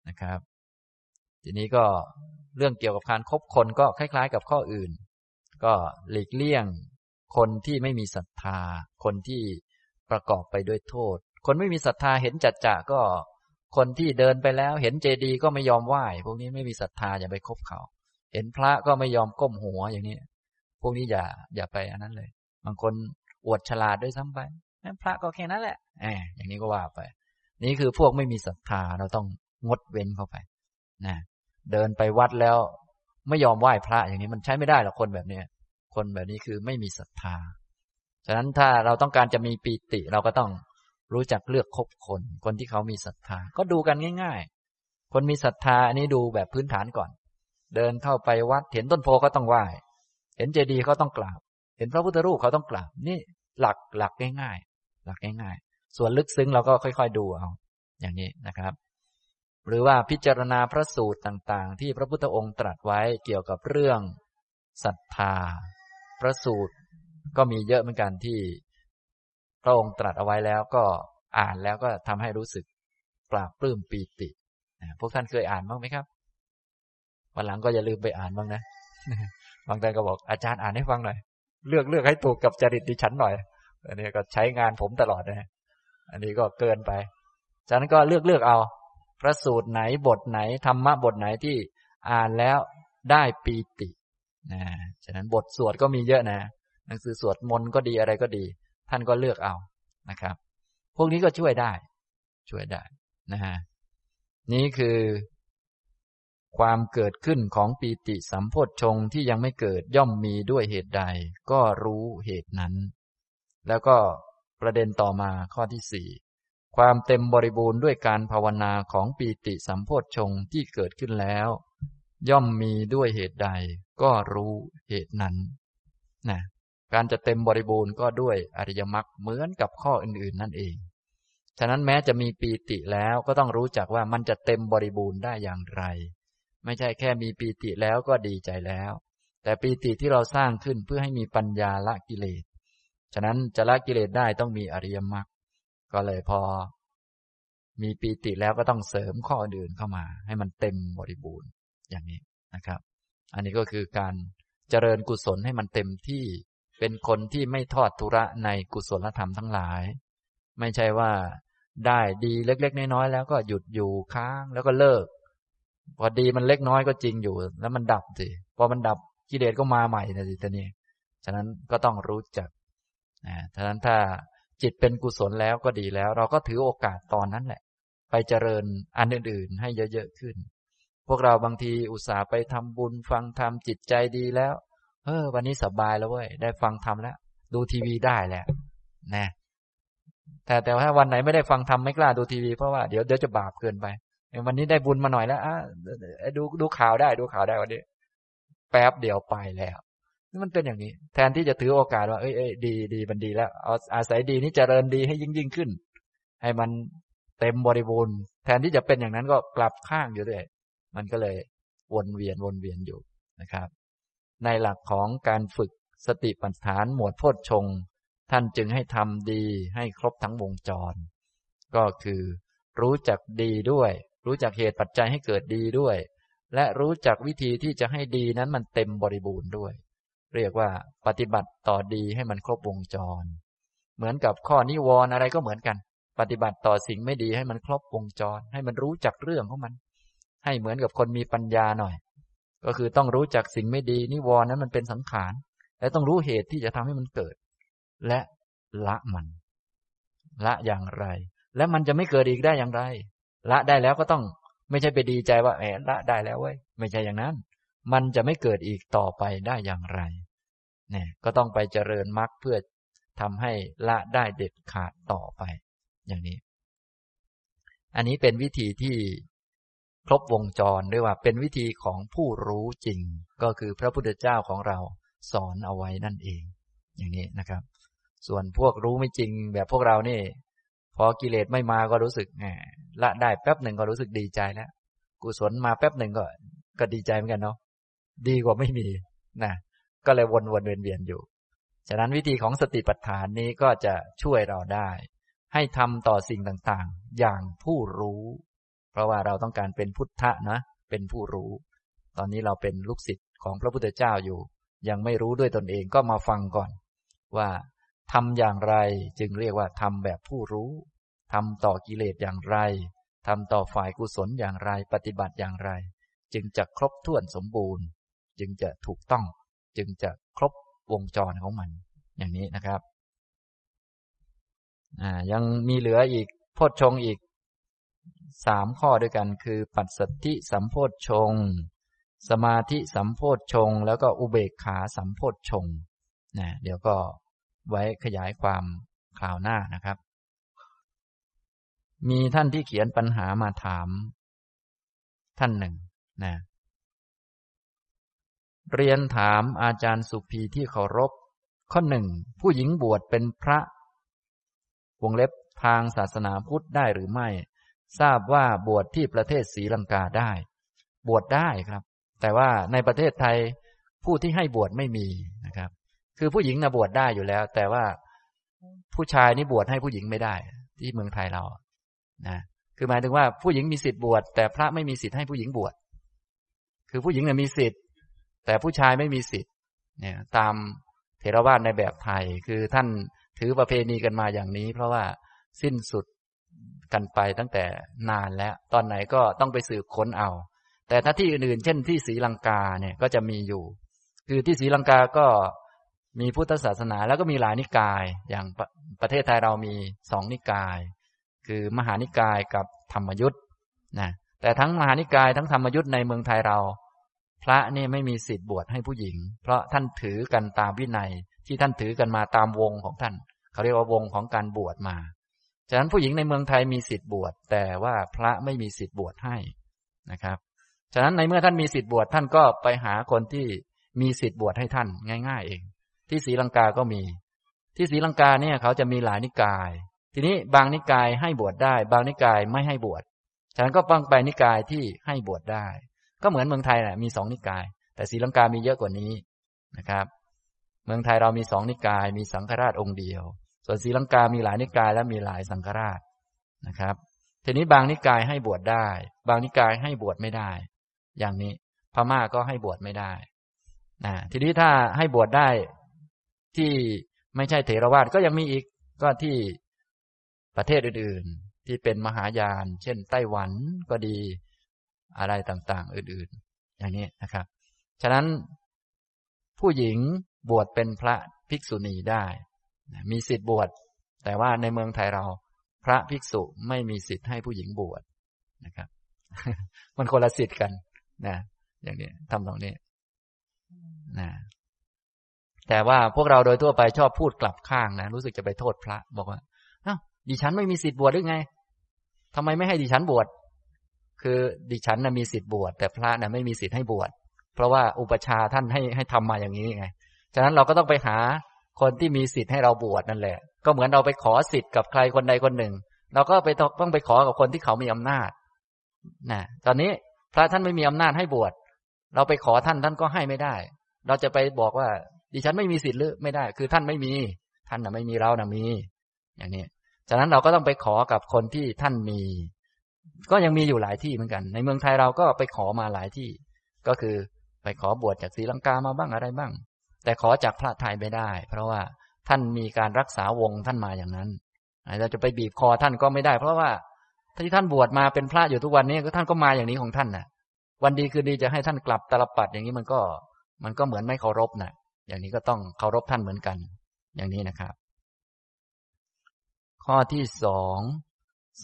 นะครับ ทีนี้ก็เรื่องเกี่ยวกับการครบคนก็คล้าย ๆ กับข้ออื่น ก็หลีกเลี่ยง คนที่ไม่มีศรัทธา คนที่ประกอบไปด้วยโทษ คนไม่มีศรัทธาเห็นจัดจะก็ คนที่เดินไปแล้วเห็นเจดีย์ก็ไม่ยอมไหว้พวกนี้ไม่มีศรัทธาอย่าไปคบเขา เห็นพระก็ไม่ยอมก้มหัวอย่างนี้ พวกนี้อย่าอย่าไปอันนั้นเลย บางคนอวดฉลาดด้วยซ้ำไปพระก็แค่นั้นแหละแอบอย่างนี้ก็ว่าไป นี่คือพวกไม่มีศรัทธาเราต้องงดเว้นเข้าไปนะเดินไปวัดแล้วไม่ยอมไหว้พระอย่างนี้มันใช้ไม่ได้หรอกคนแบบเนี้ยคนแบบนี้คือไม่มีศรัทธา ฉะนั้นถ้าเราต้องการจะมีปีติเราก็ต้อง รู้จักเลือกคบคน คนที่เขามีศรัทธา ก็ดูกันง่าย ๆ คนมีศรัทธาอันนี้ดูแบบพื้นฐานก่อน เดินเข้าไปวัด เห็นต้นโพก็ต้องไหว้ เห็นเจดีย์ก็ต้องกราบ เห็นพระพุทธรูปเขาต้องกราบ นี่หลักหลักง่าย ๆ หลักง่าย ๆ ส่วนลึกซึ้งเราก็ค่อย ๆ ดูเอา อย่างนี้นะครับ หรือว่าพิจารณาพระสูตรต่างๆ ที่พระพุทธองค์ตรัสไว้เกี่ยวกับเรื่องศรัทธา พระสูตรก็มีเยอะเหมือนกันที่ พระองค์ตรัสเอาไว้แล้วก็อ่านแล้วก็ทำให้รู้สึกปราบปลื้มปีติพวกท่านเคยอ่านบ้างไหมครับ วันหลังก็อย่าลืมไปอ่านบ้างนะ บางท่านก็บอกอาจารย์อ่านให้ฟังหน่อย เลือกเลือกให้ถูกกับจริตดิฉันหน่อย อันนี้ก็ใช้งานผมตลอดนะอันนี้ก็เกินไป ฉะนั้นก็เลือกเลือกเอา พระสูตรไหนบทไหนธรรมะบทไหนที่อ่านแล้วได้ปีตินะฉะนั้นบทสวดก็มีเยอะนะ หนังสือสวดมนต์ก็ดีอะไรก็ดี ท่านก็เลือกเอานะครับ พวกนี้ก็ช่วยได้ ช่วยได้นะฮะนี่คือ ความเกิดขึ้นของปีติสัมโพชฌงที่ยังไม่เกิดย่อมมีด้วยเหตุใด ก็รู้เหตุนั้น แล้วก็ประเด็นต่อมาข้อที่สี่ความเต็มบริบูรณ์ด้วยการภาวนาของปีติสัมโพชฌงที่เกิดขึ้นแล้ว ย่อมมีด้วยเหตุใด ก็รู้เหตุนั้นนะ การจะเต็มบริบูรณ์ก็ด้วยอริยมรรคเหมือนกับข้ออื่นๆนั่นเอง ฉะนั้นแม้จะมีปีติแล้วก็ต้องรู้จักว่ามันจะเต็มบริบูรณ์ได้อย่างไร ไม่ใช่แค่มีปีติแล้วก็ดีใจแล้ว แต่ปีติที่เราสร้างขึ้นเพื่อให้มีปัญญาละกิเลส ฉะนั้นจะละกิเลสได้ต้องมีอริยมรรค ก็เลยพอ มีปีติแล้วก็ต้องเสริมข้ออื่นเข้ามา ให้มันเต็มบริบูรณ์อย่างนี้นะครับ อันนี้ก็คือการเจริญกุศลให้มันเต็มที่ เป็นคนที่ไม่ทอดทุระในกุศลธรรมทั้งหลาย ไม่ใช่ว่าได้ดีเล็ก ๆ น้อยๆแล้วก็หยุดอยู่ค้างแล้วก็เลิก พอดีมันเล็กน้อยก็จริงอยู่ แล้วมันดับสิพอมันดับกิเลสก็มาใหม่นะสิตอนนี้ฉะนั้นก็ต้องรู้จักนะฉะนั้นถ้าจิตเป็นกุศลแล้วก็ดีแล้ว เราก็ถือโอกาสตอนนั้นแหละ ไปเจริญอันอื่นๆ ให้เยอะๆขึ้น พวกเราบางทีอุตส่าห์ไปทำบุญฟังธรรมจิตใจดีแล้ว เออ วันนี้สบายแล้วเว้ยได้ฟังธรรมแล้วดูทีวีได้แล้วนะแต่แต่ว่าวันไหนไม่ได้ฟังธรรมไม่กล้าดูทีวีเพราะว่าเดี๋ยวเดี๋ยวจะบาปเกินไป วันนี้ได้บุญมาหน่อยแล้วอะดูดูข่าวได้ดูข่าวได้วันนี้ แป๊บเดียวไปแล้วมันเป็นอย่างนี้ แทนที่จะถือโอกาสว่าเอ้ยเอ้ยดีดีมันดีแล้วเอาอาศัยดีนี้เจริญดีให้ยิ่งยิ่งขึ้น ให้มันเต็มบริบูรณ์แทนที่จะเป็นอย่างนั้นก็กลับข้างอยู่ด้วย มันก็เลยวนเวียนวนเวียนอยู่นะครับ ในหลักของการฝึกสติปัฏฐานหมวดโพชฌงท่านจึงให้ทำดีให้ครบทั้งวงจร ก็คือ รู้จักดีด้วย รู้จักเหตุปัจจัยให้เกิดดีด้วย และรู้จักวิธีที่จะให้ดีนั้นมันเต็มบริบูรณ์ด้วย เรียกว่าปฏิบัติต่อดีให้มันครบวงจร เหมือนกับข้อนิวรณ์อะไรก็เหมือนกัน ปฏิบัติต่อสิ่งไม่ดีให้มันครบวงจร ให้มันรู้จักเรื่องของมัน ให้เหมือนกับคนมีปัญญาหน่อย ก็คือต้องรู้จักสิ่งไม่ดีนิวรณ์นั้นมันเป็นสังขาร และต้องรู้เหตุที่จะทำให้มันเกิด และละมัน ละอย่างไร และมันจะไม่เกิดอีกได้อย่างไร ละได้แล้วก็ต้องไม่ใช่ไปดีใจว่าแอบละได้แล้วเว้ยไม่ใช่อย่างนั้น มันจะไม่เกิดอีกต่อไปได้อย่างไรเนี่ยก็ต้องไปเจริญมรรคเพื่อทำให้ละได้เด็ดขาดต่อไป อย่างนี้ อันนี้เป็นวิธีที่ ครบวงจรเรียกว่าเป็นวิธีของผู้รู้จริง ก็คือพระพุทธเจ้าของเราสอนเอาไว้นั่นเอง อย่างนี้นะครับ ส่วนพวกรู้ไม่จริงแบบพวกเรานี่ พอกิเลสไม่มาก็รู้สึกแหมละได้แป๊บหนึ่งก็รู้สึกดีใจแล้วกุศลมาแป๊บหนึ่งก็ ก็ดีใจเหมือนกันเนาะดีกว่าไม่มีนะก็เลยวนวนเวียนเวียนอยู่ ฉะนั้นวิธีของสติปัฏฐานนี้ก็จะช่วยเราได้ ให้ทำต่อสิ่งต่างๆ อย่างผู้รู้ เพราะว่าเราต้องการเป็นพุทธะนะ เป็นผู้รู้ ตอนนี้เราเป็นลูกศิษย์ของพระพุทธเจ้าอยู่ ยังไม่รู้ด้วยตนเองก็มาฟังก่อน ว่าทำอย่างไรจึงเรียกว่าทำแบบผู้รู้ทำต่อกิเลสอย่างไรทำต่อฝ่ายกุศลอย่างไร ปฏิบัติอย่างไร จึงจะครบถ้วนสมบูรณ์ จึงจะถูกต้อง จึงจะครบวงจรของมัน อย่างนี้นะครับยังมีเหลืออีกโพชฌงอีก สามข้อด้วยกันคือ ปัจสัทธิสัมโพธชง สมาธิสัมโพธชง แล้วก็อุเบกขาสัมโพธชงนะเดี๋ยวก็ไว้ขยายความคราวหน้านะครับ มีท่านที่เขียนปัญหามาถาม ท่านหนึ่งนะเรียนถามอาจารย์สุภีที่เคารพ ข้อหนึ่งผู้หญิงบวชเป็นพระ วงเล็บทางศาสนาพุทธได้หรือไม่ ทราบว่าบวชที่ประเทศศรีลังกาได้ บวชได้ครับ แต่ว่าในประเทศไทยผู้ที่ให้บวชไม่มีนะครับ คือผู้หญิงนะบวชได้อยู่แล้ว แต่ว่าผู้ชายนี่บวชให้ผู้หญิงไม่ได้ ที่เมืองไทยเรานะคือหมายถึงว่าผู้หญิงมีสิทธิ์บวชแต่พระไม่มีสิทธิ์ให้ผู้หญิงบวชคือผู้หญิงเนี่ยมีสิทธิ์ แต่ผู้ชายไม่มีสิทธิ์เนี่ยตามเทรวาสในแบบไทย คือท่านถือประเพณีกันมาอย่างนี้ เพราะว่าสิ้นสุด กันไปตั้งแต่นานแล้ว ตอนไหนก็ต้องไปสืบค้นเอา แต่ถ้าที่อื่นๆ เช่นที่ศรีลังกาเนี่ยก็จะมีอยู่ คือที่ศรีลังกาก็มีพุทธศาสนาแล้วก็มีหลายนิกาย อย่างปประเทศไทยเรามีสองนิกาย คือมหานิกายกับธรรมยุทธ์นะแต่ทั้งมหานิกายทั้งธรรมยุทธ์ในเมืองไทยเรา พระนี่ไม่มีสิทธิ์บวชให้ผู้หญิง เพราะท่านถือกันตามวินัยที่ท่านถือกันมาตามวงของท่าน เขาเรียกว่าวงของการบวชมา ฉะนั้นผู้หญิงในเมืองไทยมีสิทธิ์บวชแต่ว่าพระไม่มีสิทธิ์บวชให้นะครับ ฉะนั้นในเมื่อท่านมีสิทธิ์บวชท่านก็ไปหาคนที่มีสิทธิ์บวชให้ท่านง่าย ๆ เอง ที่ศรีลังกาก็มี ที่ศรีลังกาเนี่ยเขาจะมีหลายนิกาย ทีนี้บางนิกายให้บวชได้ บางนิกายไม่ให้บวชฉะนั้นก็ฟังไปนิกายที่ให้บวชได้ ก็เหมือนเมืองไทยแหละมีสองนิกาย แต่ศรีลังกามีเยอะกว่านี้นะครับ เมืองไทยเรามีสองนิกาย มีสังฆราชองค์เดียว ส่วนศรีลังกามีหลายนิกายและมีหลายสังฆราชนะครับ ทีนี้บางนิกายให้บวชได้ บางนิกายให้บวชไม่ได้ อย่างนี้พม่าก็ให้บวชไม่ได้นะทีนี้ถ้าให้บวชได้ที่ไม่ใช่เถรวาทก็ยังมีอีกก็ที่ประเทศอื่น ๆ ที่เป็นมหายาน เช่น ไต้หวันก็ดีอะไรต่างๆ อื่นๆ อย่างนี้นะครับ ฉะนั้นผู้หญิงบวชเป็นพระภิกษุณีได้ มีสิทธิ์บวช แต่ว่าในเมืองไทยเรา พระภิกษุไม่มีสิทธิ์ให้ผู้หญิงบวชนะครับ มันคนละสิทธิ์กันนะอย่างนี้ทำตรงนี้นะแต่ว่าพวกเราโดยทั่วไปชอบพูดกลับข้างนะรู้สึกจะไปโทษพระ บอกว่าอ้าวดิฉันไม่มีสิทธิ์บวชหรือไงทำไมไม่ให้ดิฉันบวชคือดิฉันนะมีสิทธิ์บวชแต่พระนะไม่มีสิทธิ์ให้บวชเพราะว่าอุปชาท่านให้ให้ทำมาอย่างนี้ไง ฉะนั้นเราก็ต้องไปหา คนที่มีสิทธิ์ให้เราบวชนั่นแหละ ก็เหมือนเราไปขอสิทธิ์กับใครคนใดคนหนึ่ง เราก็ไปต้องไปขอกับคนที่เขามีอำนาจนะตอนนี้พระท่านไม่มีอำนาจให้บวชเราไปขอท่านท่านก็ให้ไม่ได้ เราจะไปบอกว่า ดิฉันไม่มีสิทธิ์หรือไม่ได้ คือท่านไม่มี ท่านน่ะไม่มีเราน่ะมี อย่างนี้ฉะนั้นเราก็ต้องไปขอกับคนที่ท่านมี ก็ยังมีอยู่หลายที่เหมือนกัน ในเมืองไทยเราก็ไปขอมาหลายที่ ก็คือไปขอบวชจากศรีลังกามาบ้างอะไรบ้าง แต่ขอจากพระไทยไม่ได้ เพราะว่าท่านมีการรักษาวงท่านมาอย่างนั้นเราจะไปบีบคอท่านก็ไม่ได้ เพราะว่าที่ท่านบวชมาเป็นพระอยู่ทุกวันนี้ก็ท่านก็มาอย่างนี้ของท่านน่ะ วันดีคือดีจะให้ท่านกลับตลปัดอย่างนี้มันก็ มันก็เหมือนไม่เคารพนะอย่างนี้ก็ต้องเคารพท่านเหมือนกัน อย่างนี้นะครับ ข้อที่สอง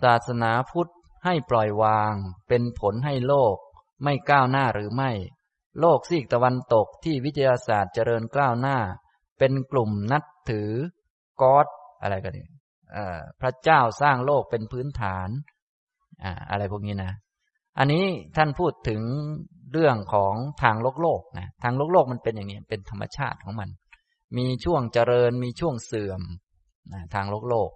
ศาสนาพุทธให้ปล่อยวาง เป็นผลให้โลก ไม่ก้าวหน้าหรือไม่ โลกซีกตะวันตกที่วิทยาศาสตร์เจริญกล้าวหน้า เป็นกลุ่มนับถือกอดอะไรกันนี่พระเจ้าสร้างโลกเป็นพื้นฐานอะไรพวกนี้นะ อันนี้ท่านพูดถึงเรื่องของทางโลกโลกนะทางโลกโลกมันเป็นอย่างนี้เป็นธรรมชาติของมัน มีช่วงเจริญมีช่วงเสื่อมนะทางโลกโลก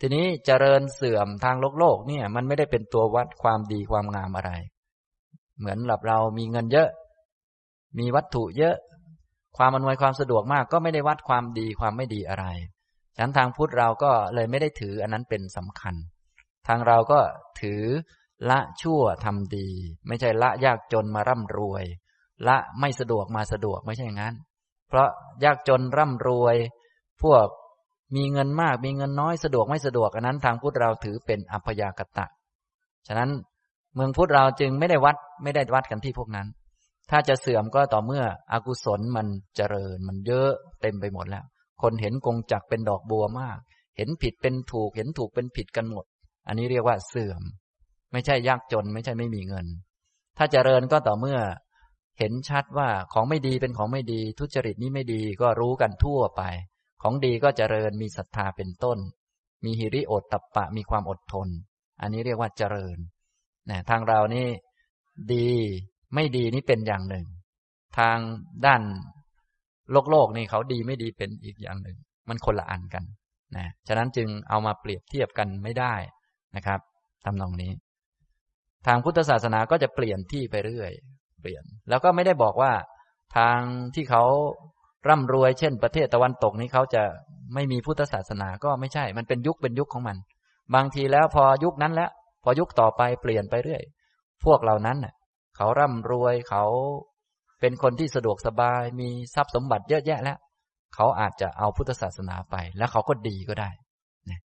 ทีนี้เจริญเสื่อมทางโลกโลกเนี่ย มันไม่ได้เป็นตัววัดความดีความงามอะไร เหมือนหลับเรามีเงินเยอะ มีวัตถุเยอะ ความอำนวยความสะดวกมาก ก็ไม่ได้วัดความดีความไม่ดีอะไรฉะนั้นทางพุทธเราก็เลยไม่ได้ถืออันนั้นเป็นสำคัญ ทางเราก็ถือละชั่วทำดี ไม่ใช่ละยากจนมาร่ำรวย ละไม่สะดวกมาสะดวกไม่ใช่อย่างนั้น เพราะยากจนร่ำรวย พวกมีเงินมากมีเงินน้อยสะดวกไม่สะดวกอันนั้น ทางพุทธเราถือเป็นอัพยากตะ ฉะนั้นเมืองพุทธเราจึงไม่ได้วัดไม่ได้วัดกันที่พวกนั้น ถ้าจะเสื่อมก็ต่อเมื่ออกุศลมันเจริญมันเยอะเต็มไปหมดแล้ว คนเห็นกงจักเป็นดอกบัวมาก เห็นผิดเป็นถูก เห็นถูกเป็นผิดกันหมด อันนี้เรียกว่าเสื่อม ไม่ใช่ยากจน ไม่ใช่ไม่มีเงิน ถ้าเจริญก็ต่อเมื่อ เห็นชัดว่าของไม่ดีเป็นของไม่ดี ทุจริตนี้ไม่ดีก็รู้กันทั่วไป ของดีก็เจริญมีศรัทธาเป็นต้น มีหิริโอตตัปปะมีความอดทน อันนี้เรียกว่าเจริญนะทางเรานี่ดี ไม่ดีนี่เป็นอย่างหนึ่ง ทางด้านโลกโลกนี่เขาดีไม่ดีเป็นอีกอย่างหนึ่ง มันคนละอันกันนะฉะนั้นจึงเอามาเปรียบเทียบกันไม่ได้นะครับทำนองนี้ ทางพุทธศาสนาก็จะเปลี่ยนที่ไปเรื่อย เปลี่ยน แล้วก็ไม่ได้บอกว่า ทางที่เขาร่ำรวยเช่น ประเทศตะวันตกนี้เขาจะไม่มีพุทธศาสนาก็ไม่ใช่ มันเป็นยุคเป็นยุคของมัน บางทีแล้วพอยุคนั้นแล้ว พอยุคต่อไปเปลี่ยนไปเรื่อย พวกเหล่านั้น เขาร่ำรวยเขาเป็นคนที่สะดวกสบาย มีทรัพย์สมบัติเยอะแยะแล้ว เขาอาจจะเอาพุทธศาสนาไป แล้วเขาก็ดีก็ได้นะ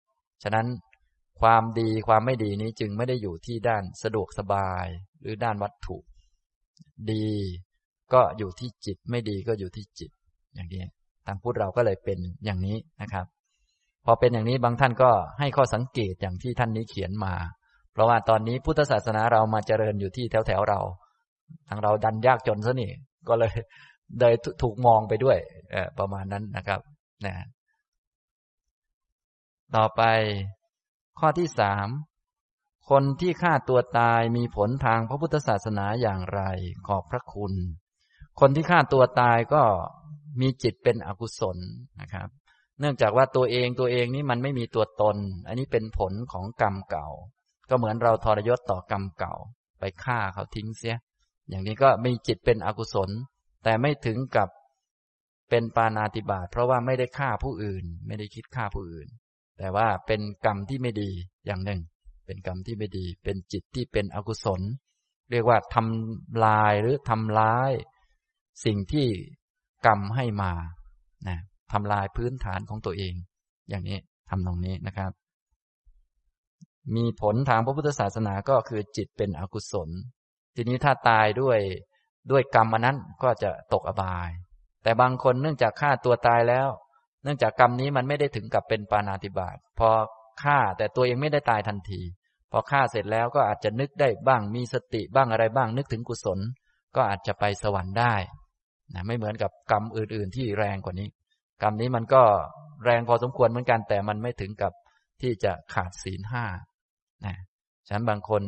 ฉะนั้นความดีความไม่ดีนี้จึงไม่ได้อยู่ที่ด้านสะดวกสบาย หรือด้านวัตถุ ดีก็อยู่ที่จิตไม่ดีก็อยู่ที่จิต อย่างนี้ทางพุทธเราก็เลยเป็นอย่างนี้นะครับ พอเป็นอย่างนี้บางท่านก็ให้ข้อสังเกตอย่างที่ท่านนี้เขียนมา ราะว่าตอนนี้พุทธศาสนาเรามาเจริญอยู่ที่แถวแถวเรา ทางเราดันยากจนซะนี่ ก็เลยเลยถูกมองไปด้วยประมาณนั้นนะครับนะต่อไปข้อที่สามคนที่ฆ่าตัวตายมีผลทางพระพุทธศาสนาอย่างไร ขอบพระคุณ คนที่ฆ่าตัวตายก็มีจิตเป็นอกุศลนะครับ เนื่องจากว่าตัวเองตัวเองนี้มันไม่มีตัวตน อันนี้เป็นผลของกรรมเก่า ก็เหมือนเราทรยศต่อกรรมเก่า ไปฆ่าเขาทิ้งเสีย อย่างนี้ก็มีจิตเป็นอกุศล แต่ไม่ถึงกับเป็นปานาติบาตเพราะว่าไม่ได้ฆ่าผู้อื่น ไม่ได้คิดฆ่าผู้อื่น แต่ว่าเป็นกรรมที่ไม่ดีอย่างหนึ่ง เป็นกรรมที่ไม่ดี เป็นจิตที่เป็นอกุศล เรียกว่าทำลายหรือทำร้าย สิ่งที่กรรมให้มานะทำลายพื้นฐานของตัวเอง อย่างนี้ทำตรงนี้นะครับ มีผลทางพระพุทธศาสนาก็คือจิตเป็นอกุศล ทีนี้ถ้าตายด้วยด้วยกรรมอันนั้นก็จะตกอบาย แต่บางคนเนื่องจากฆ่าตัวตายแล้ว เนื่องจากกรรมนี้มันไม่ได้ถึงกับเป็นปานาติบาตพอฆ่าแต่ตัวเองไม่ได้ตายทันที พอฆ่าเสร็จแล้วก็อาจจะนึกได้บ้างมีสติบ้างอะไรบ้างนึกถึงกุศล ก็อาจจะไปสวรรค์ได้นะไม่เหมือนกับกรรมอื่น ๆ ที่แรงกว่านี้ กรรมนี้มันก็แรงพอสมควรเหมือนกันแต่มันไม่ถึงกับที่จะขาดศีลห้า นะฉะนั้นบางคน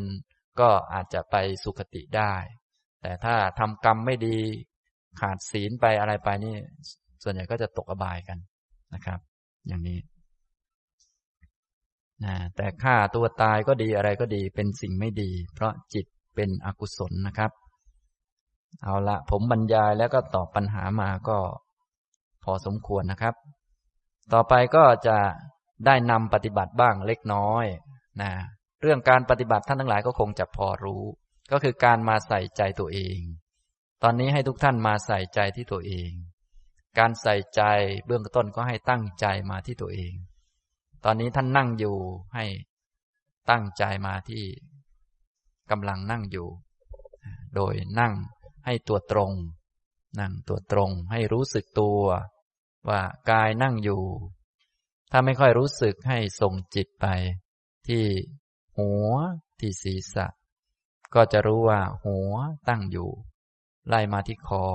ก็อาจจะไปสุคติได้ แต่ถ้าทำกรรมไม่ดีขาดศีลไปอะไรไปนี่ ส่วนใหญ่ก็จะตกอบายกันนะครับ อย่างนี้นะแต่ฆ่าตัวตายก็ดีอะไรก็ดีเป็นสิ่งไม่ดี เพราะจิตเป็นอกุศลนะครับ เอาละผมบรรยายแล้วก็ตอบปัญหามาก็พอสมควรนะครับ ต่อไปก็จะได้นำปฏิบัติบ้างเล็กน้อยนะ เรื่องการปฏิบัติท่านทั้งหลายก็คงจะพอรู้ ก็คือการมาใส่ใจตัวเอง ตอนนี้ให้ทุกท่านมาใส่ใจที่ตัวเอง การใส่ใจเบื้องต้นก็ให้ตั้งใจมาที่ตัวเอง ตอนนี้ท่านนั่งอยู่ให้ตั้งใจมาที่กำลังนั่งอยู่ โดยนั่งให้ตัวตรง นั่งตัวตรงให้รู้สึกตัว ว่ากายนั่งอยู่ ถ้าไม่ค่อยรู้สึกให้ส่งจิตไป ที่ หัวที่ศีรษะ ก็จะรู้ว่าหัวตั้งอยู่ ไล่มาที่คอ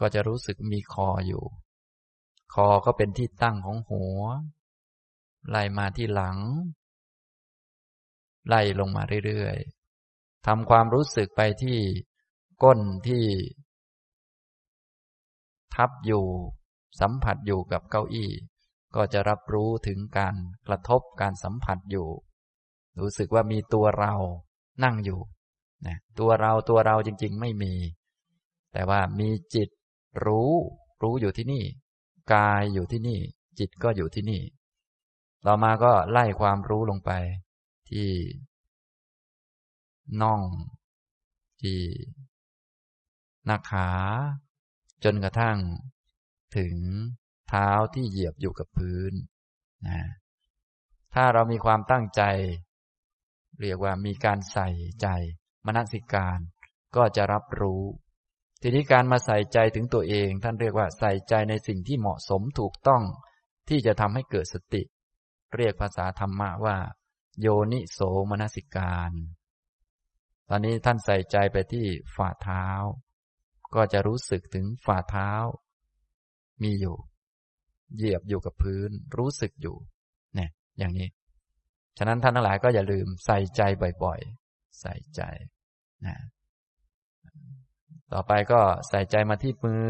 ก็จะรู้สึกมีคออยู่ คอก็เป็นที่ตั้งของหัว ไล่มาที่หลัง ไล่ลงมาเรื่อยๆทำความรู้สึกไปที่ก้นที่ ทับอยู่ สัมผัสอยู่กับเก้าอี้ ก็จะรับรู้ถึงการกระทบการสัมผัสอยู่ รู้สึกว่ามีตัวเรานั่งอยู่นะตัวเราตัวเราจริง ๆ ไม่มี แต่ว่ามีจิตรู้ รู้อยู่ที่นี่ กายอยู่ที่นี่ จิตก็อยู่ที่นี่ ต่อมาก็ไล่ความรู้ลงไป ที่น่อง ที่หน้าขา จนกระทั่ง ถึงเท้าที่เหยียบอยู่กับพื้นนะถ้าเรามีความตั้งใจ เรียกว่ามีการใส่ใจ มนสิการ ก็จะรับรู้ ทีนี้การมาใส่ใจถึงตัวเอง ท่านเรียกว่าใส่ใจในสิ่งที่เหมาะสมถูกต้อง ที่จะทำให้เกิดสติ เรียกภาษาธรรมะว่า โยนิโสมนสิการ ตอนนี้ท่านใส่ใจไปที่ฝ่าเท้า ก็จะรู้สึกถึงฝ่าเท้า มีอยู่ เหยียบอยู่กับพื้น รู้สึกอยู่ เนี่ย อย่างนี้ ฉะนั้นท่านทั้งหลายก็อย่าลืมใส่ใจบ่อยๆ ใส่ใจนะต่อไปก็ใส่ใจมาที่มือ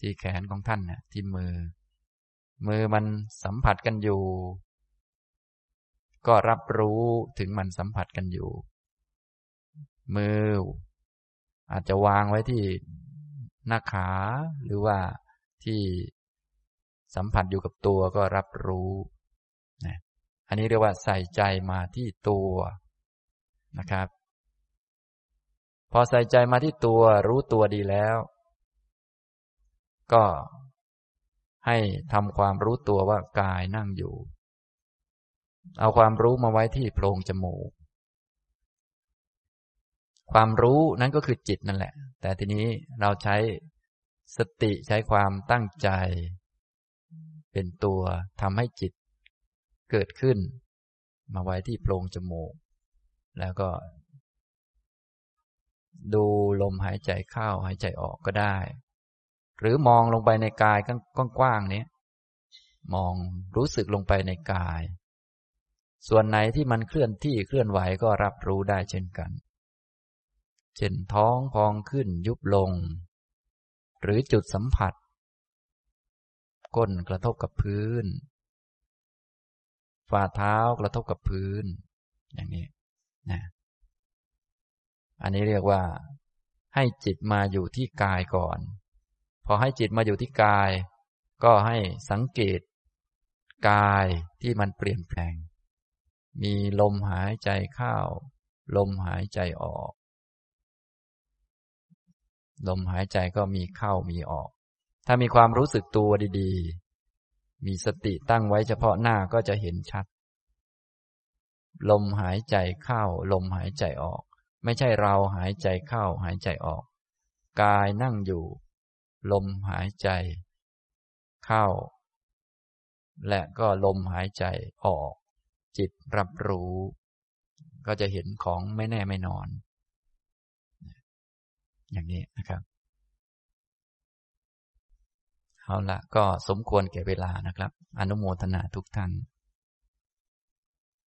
ที่แขนของท่านนะที่มือ มือมันสัมผัสกันอยู่ ก็รับรู้ถึงมันสัมผัสกันอยู่ มือ อาจจะวางไว้ที่หน้าขาหรือว่าที่สัมผัสอยู่กับตัวก็รับรู้ อันนี้เรียกว่าใส่ใจมาที่ตัวนะครับ พอใส่ใจมาที่ตัวรู้ตัวดีแล้ว ก็ให้ทำความรู้ตัวว่ากายนั่งอยู่ เอาความรู้มาไว้ที่โพรงจมูก ความรู้นั้นก็คือจิตนั่นแหละ แต่ทีนี้เราใช้สติใช้ความตั้งใจ เป็นตัวทำให้จิต เกิดขึ้น มาไว้ที่โพรงจมูก แล้วก็ ดูลมหายใจเข้าหายใจออกก็ได้ หรือมองลงไปในกายกว้างๆนี้มองรู้สึกลงไปในกาย ส่วนไหนที่มันเคลื่อนที่เคลื่อนไหวก็รับรู้ได้เช่นกัน เช่นท้องพองขึ้นยุบลง หรือจุดสัมผัส ก้นกระทบกับพื้น ฝ่าเท้ากระทบกับพื้น อย่างนี้นะอันนี้เรียกว่า ให้จิตมาอยู่ที่กายก่อน พอให้จิตมาอยู่ที่กาย ก็ให้สังเกต กายที่มันเปลี่ยนแปลง มีลมหายใจเข้าลมหายใจออก ลมหายใจก็มีเข้ามีออก ถ้ามีความรู้สึกตัวดีๆ มีสติตั้งไว้เฉพาะหน้าก็จะเห็นชัด ลมหายใจเข้า ลมหายใจออก ไม่ใช่เราหายใจเข้าหายใจออก กายนั่งอยู่ ลมหายใจ เข้า และก็ลมหายใจออก จิตรับรู้ ก็จะเห็นของไม่แน่ไม่นอน อย่างนี้นะครับ เอาละก็สมควรแก่เวลานะครับ อนุโมทนาทุกท่าน